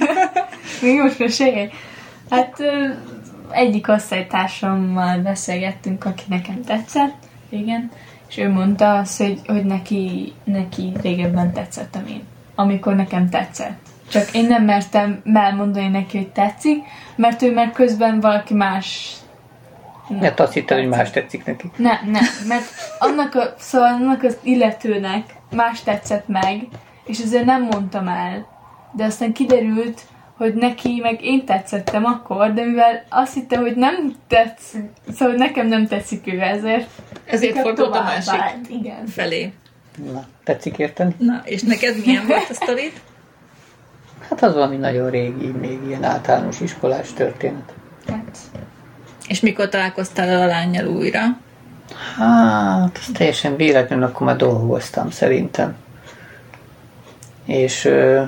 [SPEAKER 3] Még most mesélj. Hát egyik osztálytársammal beszélgettünk, aki nekem tetszett, igen, és ő mondta azt, hogy, hogy neki, neki régebben tetszettem én, amikor nekem tetszett. Csak én nem mertem elmondani neki, hogy tetszik, mert ő már közben valaki más
[SPEAKER 5] Mert azt hittem, hogy más tetszik neki.
[SPEAKER 3] ne, ne, mert annak, a, szóval annak az illetőnek más tetszett meg, és ezért nem mondtam el. De aztán kiderült, hogy neki meg én tetszettem akkor, de mivel azt hitte, hogy nem tetsz, szóval nekem nem tetszik ő, ezért
[SPEAKER 4] Ezért fordult a másik
[SPEAKER 3] állt, Igen.
[SPEAKER 4] felé.
[SPEAKER 5] Na, tetszik érteni?
[SPEAKER 4] Na, és neked milyen volt a sztorid?
[SPEAKER 5] Hát az valami nagyon régi, még ilyen általános iskolás történet.
[SPEAKER 3] Hát,
[SPEAKER 4] És mikor találkoztál a lányjal újra?
[SPEAKER 5] Hát, ez teljesen véletlenül, akkor már dolgoztam szerintem. És ö,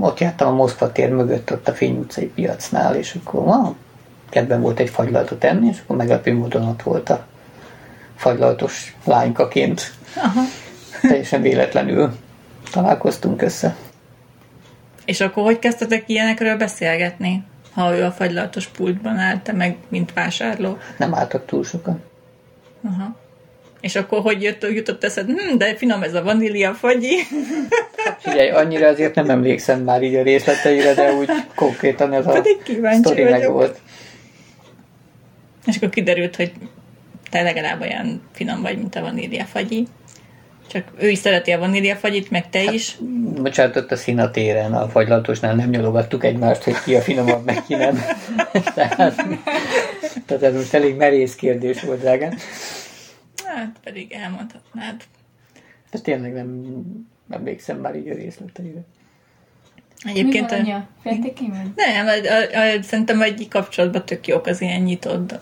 [SPEAKER 5] ott jártam a Moszkva tér mögött, ott a Fény utcai piacnál, és akkor ma kedven volt egy fagylaltot enni, és akkor meglepő módon ott volt a fagylaltos lánykaként.
[SPEAKER 4] Aha.
[SPEAKER 5] Teljesen véletlenül találkoztunk össze.
[SPEAKER 4] És akkor hogy kezdtetek ilyenekről beszélgetni? Ha ő a fagylaltos pultban állt, te meg mint vásárló.
[SPEAKER 5] Nem álltak túl sokan.
[SPEAKER 4] Aha. És akkor hogy jött, jutott eszed, hm, de finom ez a vanília fagyi.
[SPEAKER 5] Figyelj, annyira azért nem emlékszem már így a részleteire, de úgy konkrétan ez a
[SPEAKER 4] Pedig kíváncsi
[SPEAKER 5] sztori meg volt.
[SPEAKER 4] És akkor kiderült, hogy te legalább olyan finom vagy, mint a vanília fagyi. Csak ő is szereti a vanília fagyit, meg te is.
[SPEAKER 5] Bocsánat, ott a színatéren, a fagylatosnál nem nyalogattuk egymást, hogy ki a finomabb, meg ki nem. tehát, tehát ez most elég merész kérdés volt, drágám.
[SPEAKER 4] Hát pedig elmondhatnád.
[SPEAKER 5] De tényleg nem emlékszem már így a részleteire.
[SPEAKER 4] Egyébként...
[SPEAKER 3] mi van, vagy?
[SPEAKER 4] Nem, a, a, a, szerintem egy kapcsolatban tök jók az ilyen nyitott,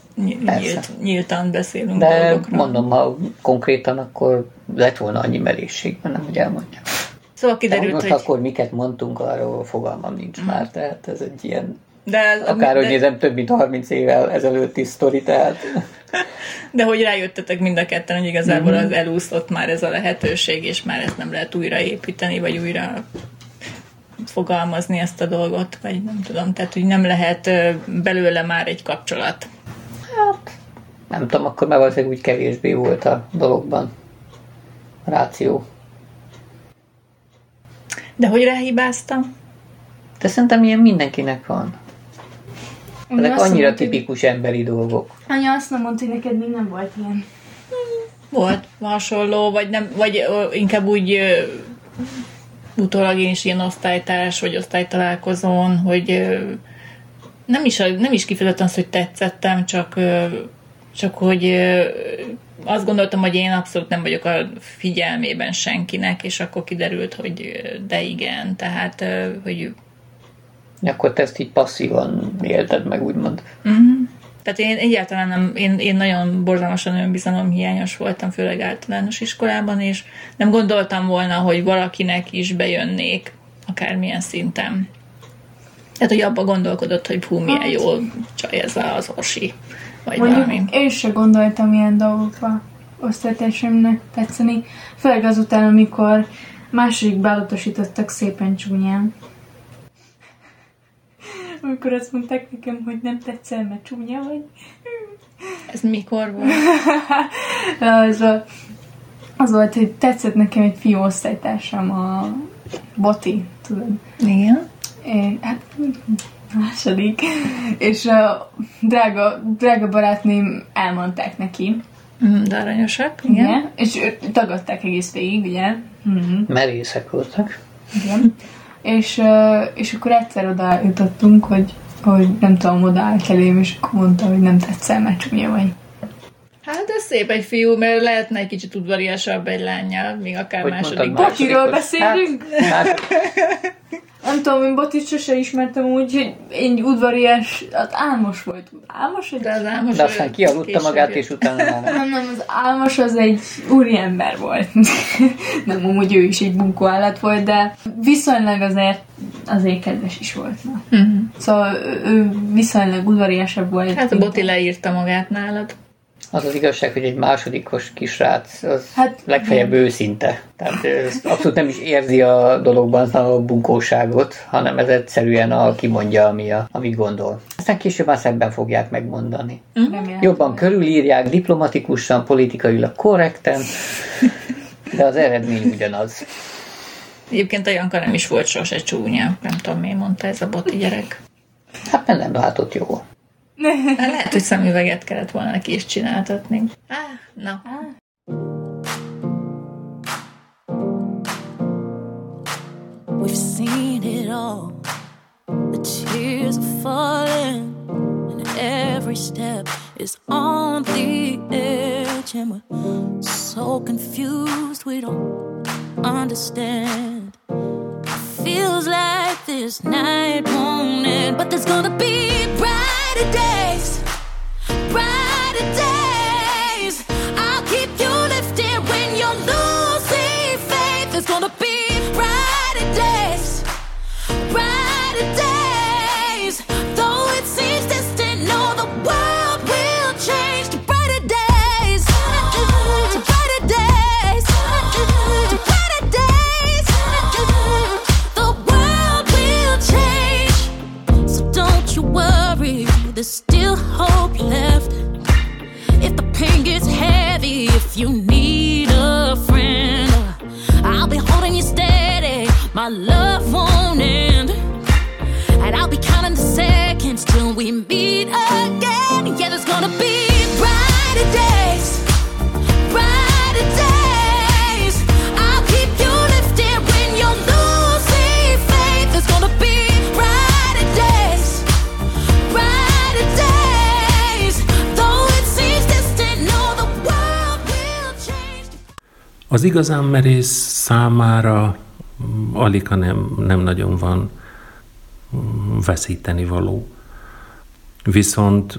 [SPEAKER 5] Persze.
[SPEAKER 4] nyílt, nyíltan beszélünk
[SPEAKER 5] De
[SPEAKER 4] dolgokról.
[SPEAKER 5] mondom, ha konkrétan, akkor lett volna annyi merészségben, nem, hogy elmondjam.
[SPEAKER 4] Szóval
[SPEAKER 5] De
[SPEAKER 4] kiderült,
[SPEAKER 5] most
[SPEAKER 4] hogy...
[SPEAKER 5] akkor miket mondtunk, arról fogalmam nincs már, tehát ez egy ilyen,
[SPEAKER 4] De, az-
[SPEAKER 5] akárhogy
[SPEAKER 4] de,
[SPEAKER 5] nézem, több mint 30 évvel ezelőtti sztori, tehát
[SPEAKER 4] de hogy rájöttetek mind a ketten, hogy igazából
[SPEAKER 5] Mhm.
[SPEAKER 4] az elúszott már ez a lehetőség, és már ezt nem lehet újraépíteni, vagy újra fogalmazni ezt a dolgot, vagy nem tudom, tehát hogy nem lehet belőle már egy kapcsolat.
[SPEAKER 5] nem tudom, akkor már valószínűleg úgy kevésbé volt a dologban ráció.
[SPEAKER 4] De hogy ráhibáztam?
[SPEAKER 5] De szerintem ilyen mindenkinek van.
[SPEAKER 3] Anya
[SPEAKER 5] Ezek annyira
[SPEAKER 3] mondta,
[SPEAKER 5] tipikus emberi dolgok.
[SPEAKER 3] Anya azt nem mondta, hogy neked még nem volt ilyen.
[SPEAKER 4] Volt hasonló, vagy, nem, vagy ö, inkább úgy ö, utólag én is ilyen osztálytárs, vagy osztálytalálkozón, hogy ö, nem is, nem is kifejezetten az, hogy tetszettem, csak, csak hogy
[SPEAKER 12] azt gondoltam, hogy én abszolút nem vagyok a figyelmében senkinek, és akkor kiderült, hogy de igen, tehát, hogy...
[SPEAKER 5] Akkor te ezt így passzívan élted meg, úgymond.
[SPEAKER 12] Uh-huh. Tehát én egyáltalán nem, én, én nagyon borzalmasan önbizalomhiányos voltam, főleg általános iskolában, és nem gondoltam volna, hogy valakinek is bejönnék, akármilyen szinten. Tehát, hogy abba gondolkodott, hogy hú, milyen hát. jó csaj ez az orsi, vagy
[SPEAKER 3] Mondjuk valami. Én sem gondoltam ilyen dolgokba osztálytársaimnak tetszeni, főleg azután, amikor második belutasítottak szépen csúnyán. Amikor azt mondták nekem, hogy nem tetszel, mert csúnya vagy.
[SPEAKER 12] Ez mikor volt?
[SPEAKER 3] az, volt, az volt, hogy tetszett nekem egy fiú osztálytársam, a Boti, tudod?
[SPEAKER 12] Igen.
[SPEAKER 3] É, hát második. És a drága, drága barátnőim elmondták neki.
[SPEAKER 12] Mm, de aranyosak, igen. igen.
[SPEAKER 3] És tagadták egész végig, ugye?
[SPEAKER 5] Mm-hmm. Merészek voltak.
[SPEAKER 3] Igen. És, és akkor egyszer oda jutottunk, hogy, hogy nem tudom, oda állt elém, és akkor mondta, hogy nem tetszel, mert csúnya vagy.
[SPEAKER 12] Hát ez szép egy fiú, mert lehetne egy kicsit udvariasabb egy lányjal, még akár hogy második.
[SPEAKER 3] Bokiról beszélünk? Hát, hát. Nem tudom, én Botit sose ismertem úgy, hogy én udvarias, az álmos volt. Álmos?
[SPEAKER 12] De az álmos
[SPEAKER 5] De aztán kialudta magát, és utána
[SPEAKER 3] már nem. Nem, az álmos az egy úriember volt. nem, amúgy ő is egy bunkó állat volt, de viszonylag azért azért kedves is volt. Na. Uh-huh. Szóval ő viszonylag udvariasabb volt.
[SPEAKER 12] Hát a Boti leírta magát nálad.
[SPEAKER 5] Az az igazság, hogy egy másodikos kisrác az hát, legfeljebb nem. őszinte. Tehát abszolút nem is érzi a dologban a bunkóságot, hanem ez egyszerűen a kimondja, ami a, amit gondol. Aztán később már szebben fogják megmondani. Uh-huh. Jobban körülírják, diplomatikusan, politikailag korrekten, de az eredmény ugyanaz.
[SPEAKER 12] Egyébként a Janka nem is volt sose csúnya, nem tudom, mi mondta ez a boti gyerek.
[SPEAKER 5] Hát mert nem látott jól.
[SPEAKER 12] Hát lehet, hogy szemüveget kellett volna neki is csináltatni. Ah, na. Ah. We've seen it all. The tears are falling, and every step is on the edge, and we're so confused we don't understand. It feels like this night won't end, but there's gonna be bright brighter days, brighter days. You need a friend, I'll be holding you steady. My love won't end. And I'll be counting the seconds till we meet again.
[SPEAKER 1] Az igazán merész számára mm, alika nem, nem nagyon van mm, veszíteni való. Viszont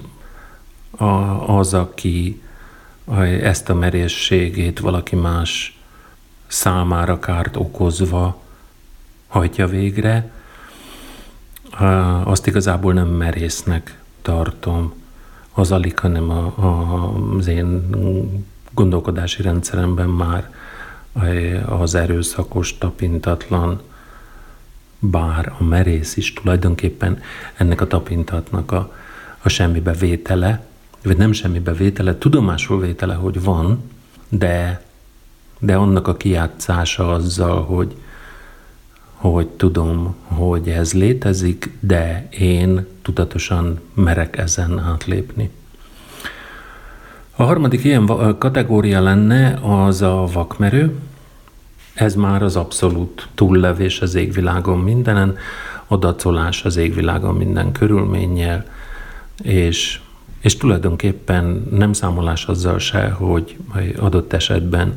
[SPEAKER 1] a, az, aki ezt a merészségét valaki más számára kárt okozva hajtja végre, azt igazából nem merésznek tartom. Az alig, hanem a, a, az én gondolkodási rendszeremben már az erőszakos, tapintatlan, bár a merész is tulajdonképpen ennek a tapintatnak a, a semmibe vétele, vagy nem semmibe vétele, tudomásul vétele, hogy van, de, de annak a kijátszása azzal, hogy, hogy tudom, hogy ez létezik, de én tudatosan merek ezen átlépni. A harmadik ilyen kategória lenne az a vakmerő. Ez már az abszolút túllevés az égvilágon mindenen, odacolás az égvilágon minden körülménnyel, és És tulajdonképpen nem számolás azzal se, hogy adott esetben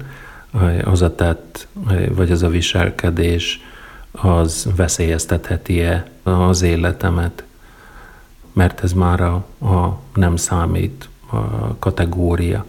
[SPEAKER 1] az a tett, vagy az a viselkedés, az veszélyeztetheti-e az életemet, mert ez már a, a nem számít kategória.